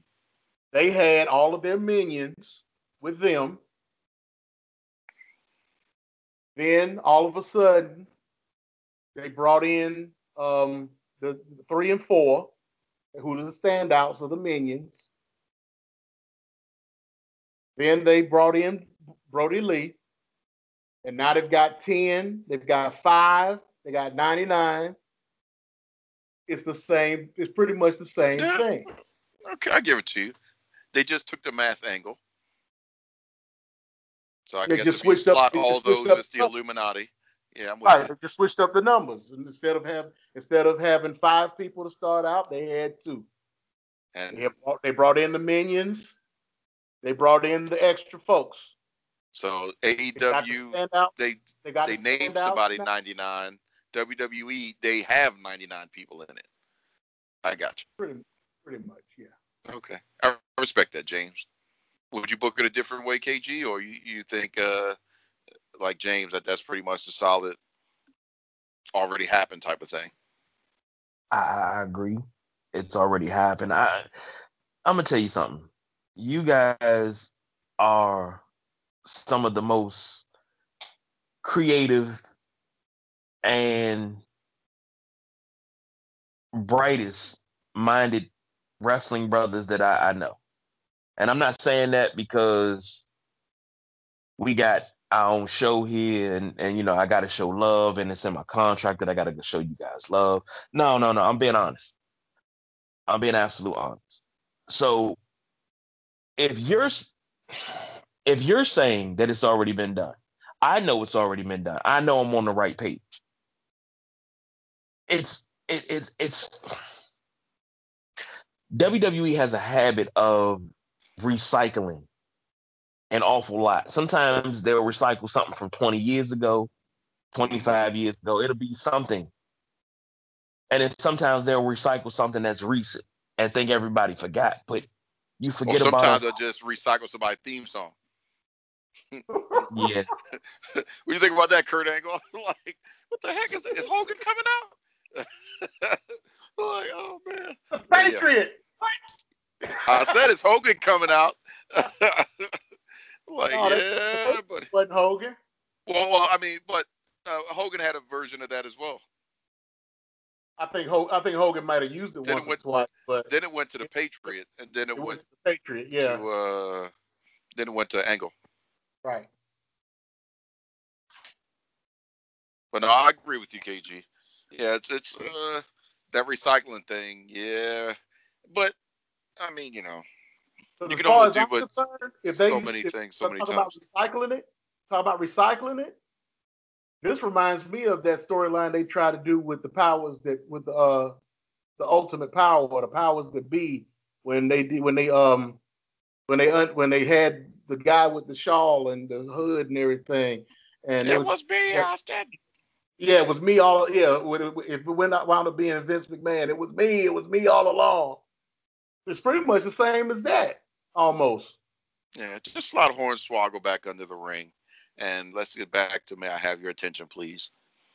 They had all of their minions with them. Then all of a sudden, they brought in um, the three and four, who are the standouts of the minions. Then they brought in Brodie Lee, and now they've got 10, they've got five, they got 99. It's the same, it's pretty much the same yeah. thing. Okay, I give it to you. They just took the math angle. So I they guess just switched up all those, it's the Illuminati. Yeah, I'm right. They just switched up the numbers, and instead of having instead of having five people to start out, they had two. And they brought, they brought in the minions, they brought in the extra folks. So They AEW they They got they the named somebody now. 99. WWE they have 99 people in it. I got you. Pretty, pretty much, yeah. Okay, I respect that, James. Would you book it a different way, KG, or you, you think uh like James that that's pretty much a solid already happened type of thing? I, I agree. It's already happened. I I'm gonna tell you something. You guys are some of the most creative and brightest minded wrestling brothers that I, I know. And I'm not saying that because we got our own show here and, and you know, I gotta show love and it's in my contract that I gotta show you guys love. No, no, no. I'm being honest. I'm being absolute honest. So if you're if you're saying that it's already been done, I know it's already been done. I know I'm on the right page. It's it, it's it's WWE has a habit of recycling an awful lot. Sometimes they'll recycle something from 20 years ago, 25 years ago. It'll be something. And then sometimes they'll recycle something that's recent and think everybody forgot. But you Or forget sometimes about sometimes they'll just recycle somebody's theme song. yeah. What do you think about that, Kurt Angle? like, what the heck is it? Is Hogan coming out? like, oh man. The Patriot. I said it's Hogan coming out. Like, No, yeah, but Wasn't Hogan. well, well, I mean, but uh, Hogan had a version of that as well. I think Ho- I think Hogan might have used it Then it once went- or twice, but Then it went to the Patriot, and then it it went went to the Patriot. Yeah, to uh, then it went to Angle. right. But no, I agree with you, KG. Yeah, it's it's uh that recycling thing. Yeah, but I mean, you know, You can only do concerned, if they so many if things, so many times. about recycling it, talk about recycling it. This reminds me of that storyline they try to do with the powers that with the uh the ultimate power or the powers that be when they did when they um when they un, when they had the guy with the shawl and the hood and everything and it was me, yeah. Austin. yeah it was me all yeah if it went out wound up being Vince McMahon it was me it was me all along it's pretty much the same as that almost Yeah, just slide Hornswoggle back under the ring, and let's get back to may I have your attention, please?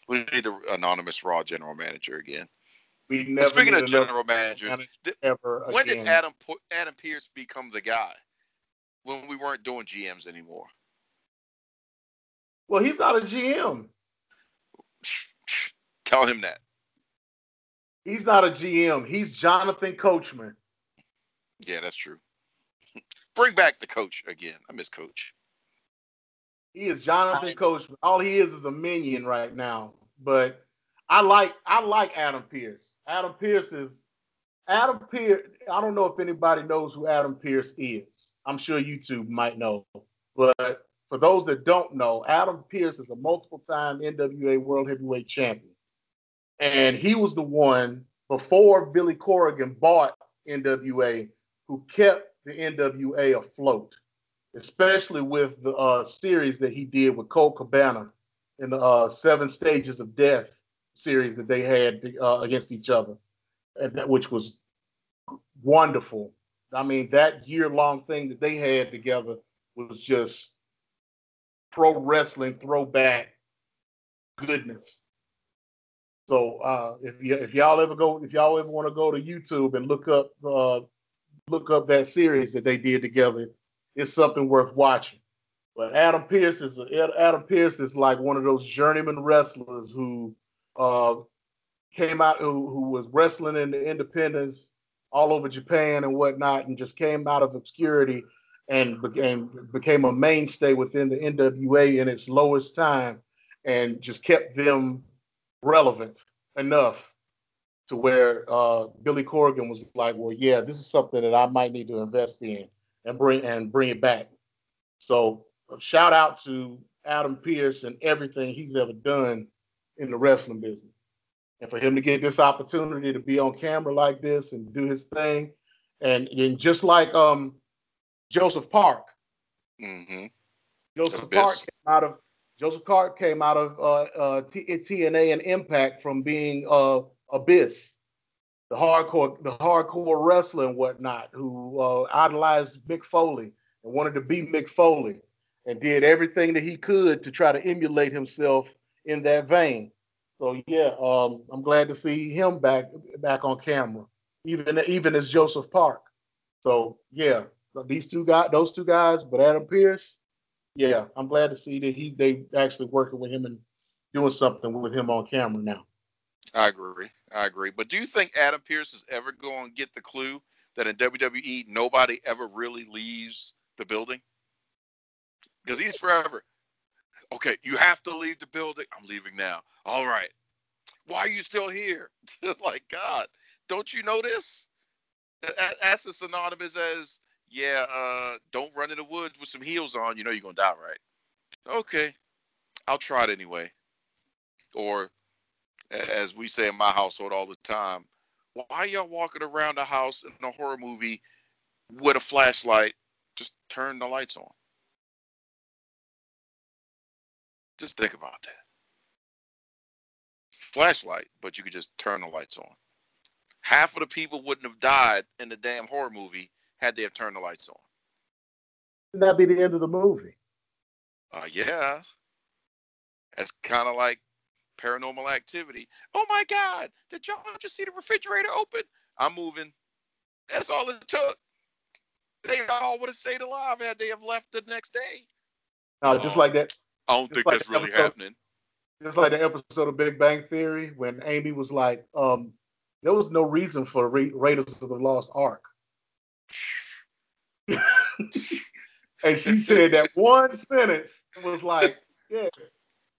We need the anonymous Raw general manager again. we never Speaking of general managers, did- ever when again. did Adam Adam Pearce become the guy? When we weren't doing GMs anymore. Well, he's not a GM. Tell him that. He's not a GM. He's Jonathan Coachman. Yeah, that's true. Bring back the coach again. I miss Coach. He is Jonathan Coachman. All he is is a minion right now. But I like I like Adam Pearce. Adam Pearce is Adam Pearce. I don't know if anybody knows who Adam Pearce is. I'm sure you two might know. But for those that don't know, Adam Pearce is a multiple-time NWA World Heavyweight Champion. And he was the one before Billy Corgan bought NWA who kept the NWA afloat especially with the uh, series that he did with Colt Cabana in the uh, Seven Stages of Death series that they had uh, against each other, and that, which was wonderful. I mean, that year long thing that they had together was just pro wrestling throwback goodness. So uh, if you if y'all ever go if y'all ever want to go to YouTube and look up uh, look up that series that they did together, it's something worth watching. But Adam Pearce is Adam Pearce is like one of those journeyman wrestlers who uh, came out who, who was wrestling in the independents all over Japan and whatnot, and just came out of obscurity and became became a mainstay within the NWA in its lowest time, and just kept them relevant enough to where uh, Billy Corgan was like, "Well, yeah, this is something that I might need to invest in." and bring and bring it back. So shout out to Adam Pearce and everything he's ever done in the wrestling business. And for him to get this opportunity to be on camera like this and do his thing, and, and just like um Joseph Park, hmm Joseph Park came out of Joseph Park came out of uh, uh, TNA and Impact from being uh, Abyss, the hardcore the hardcore wrestler and whatnot, who uh, idolized Mick Foley and wanted to be Mick Foley, and did everything that he could to try to emulate himself in that vein. So yeah, um, I'm glad to see him back back on camera, even even as Joseph Park. So yeah, these two guys, those two guys, but Adam Pearce, yeah, I'm glad to see that he they actually working with him and doing something with him on camera now. I agree. I agree. But do you think Adam Pearce is ever going to get the clue that in WWE nobody ever really leaves the building? Because he's forever. Okay, you have to leave the building. I'm leaving now. All right. Why are you still here? like God, don't you know this? That's as synonymous as yeah. Uh, don't run in the woods with some heels on. You know you're gonna die, right? Okay, I'll try it anyway. Or as we say in my household all the time, why are y'all walking around the house in a horror movie with a flashlight? Just turn the lights on. Just think about that. Flashlight, but you could just turn the lights on. Half of the people wouldn't have died in the damn horror movie had they have turned the lights on. Wouldn't that be the end of the movie? Uh, yeah. That's kind of like paranormal activity. Oh my God, did y'all just see the refrigerator open? I'm moving. That's all it took. They all would have stayed alive had they have left the next day. No, just like that. I don't think like that's really episode, happening. Just like the episode of Big Bang Theory when Amy was like, um, there was no reason for Ra- Raiders of the Lost Ark. and she said that one sentence was like, yeah,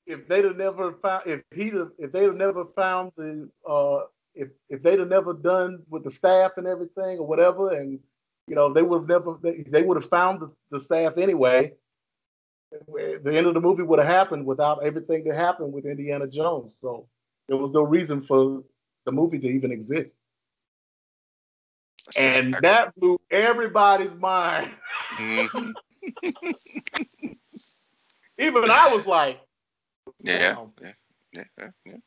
if they'd have never found if he'd if they'd have never found the uh if if they'd have never done with the staff and everything or whatever and you know they would have never they, they would have found the, the staff anyway the end of the movie would have happened without everything that happened with indiana jones. So there was no reason for the movie to even exist. And that blew everybody's mind. Mm-hmm. even i was like yeah, yeah, yeah, yeah, yeah.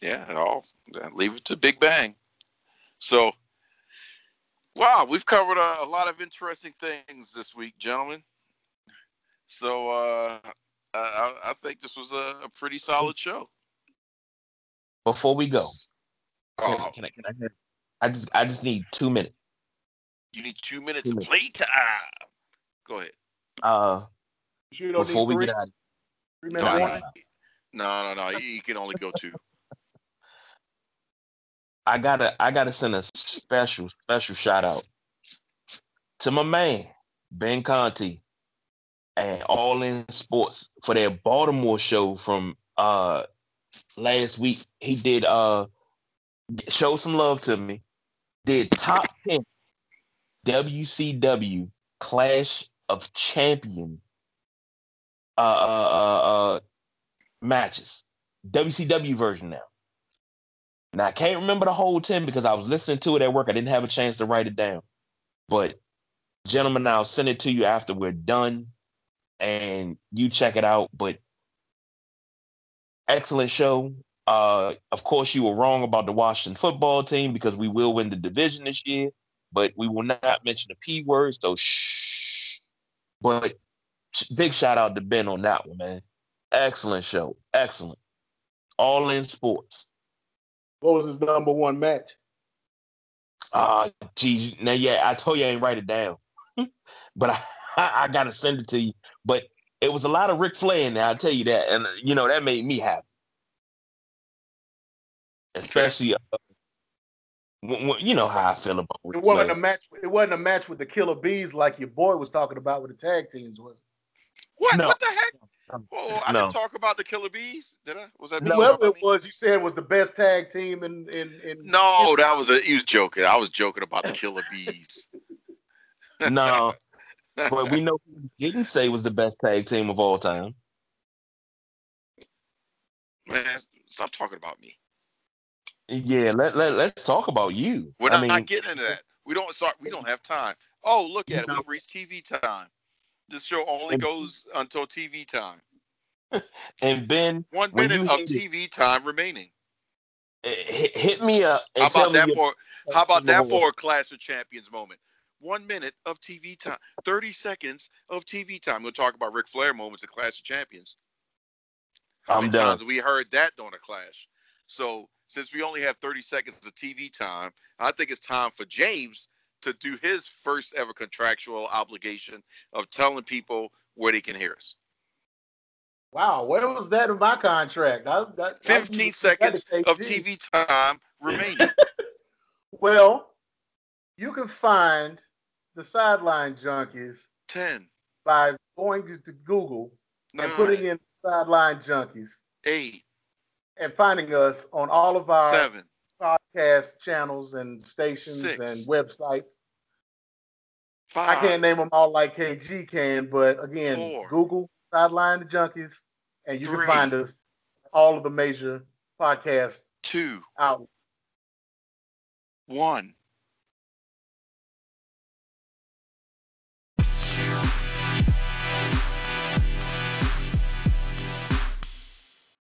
Yeah, it all leave it to Big Bang. So, wow, we've covered a, a lot of interesting things this week, gentlemen. So, uh, I, I think this was a, a, pretty solid show. Before we go, can, oh. can I? Can I? I just, I just need two minutes. You need two minutes two of play time. Go ahead. Uh, before we get out, no, no, no, no. You can only go two. I gotta, I gotta send a special, special shout out to my man Ben Conti and All In Sports for their Baltimore show from uh last week. He did uh show some love to me. Did top ten WCW Clash of Champion uh, uh, uh, uh, matches. WCW version now. Now I can't remember the whole 10 because I was listening to it at work. I didn't have a chance to write it down. But gentlemen, I'll send it to you after we're done and you check it out. But excellent show. Uh, of course, you were wrong about the Washington football team because we will win the division this year, but we will not mention the P word. So shh. But big shout out to Ben on that one, man. Excellent show. Excellent. All in sports. What was his number one match? Ah, uh, geez. Now, yeah, I told you I ain't write it down, but I, I, I got to send it to you. But it was a lot of Ric Flair in there. I'll tell you that, and you know that made me happy, especially. Uh, you know how I feel about Ric it wasn't Flair. a match. It wasn't a match with the Killer Bees like your boy was talking about with the tag teams, was it? What? No. What the heck? Oh, I no. didn't talk about the Killer Bees. Did I? Was that? Whoever it was, you said was the best tag team in in. in no, that was a. He was joking. I was joking about the Killer Bees. no, but we know who he didn't say was the best tag team of all time. Man, stop talking about me. Yeah, let, let let's talk about you. We're not, I mean, not getting into that. We don't start. We don't have time. Oh, look at it. We've reached TV time. This show only And- goes until TV time. And Ben, One minute of hit it- TV time remaining. eh, hit, hit me up. And How about that for how about that for a Clash of Champions moment? One minute of TV time, 30 seconds of TV time. We'll talk about Ric Flair moments at Clash of Champions. How I'm many done. times we heard that during a clash? So since we only have 30 seconds of TV time, I think it's time for James to do his first ever contractual obligation of telling people where they can hear us. Wow, where was that in my contract? I, that, I 15 was- seconds of TV time remaining. Well, you can find the sideline junkies 10, by going to Google and putting in sideline junkies 8, and finding us on all of our 7, podcast channels and stations Six. and websites. 5. I can't name them all like KG can, but again, Four. Google Sideline the Junkies, and you Three. can find us all of the major podcast two, outlets. one.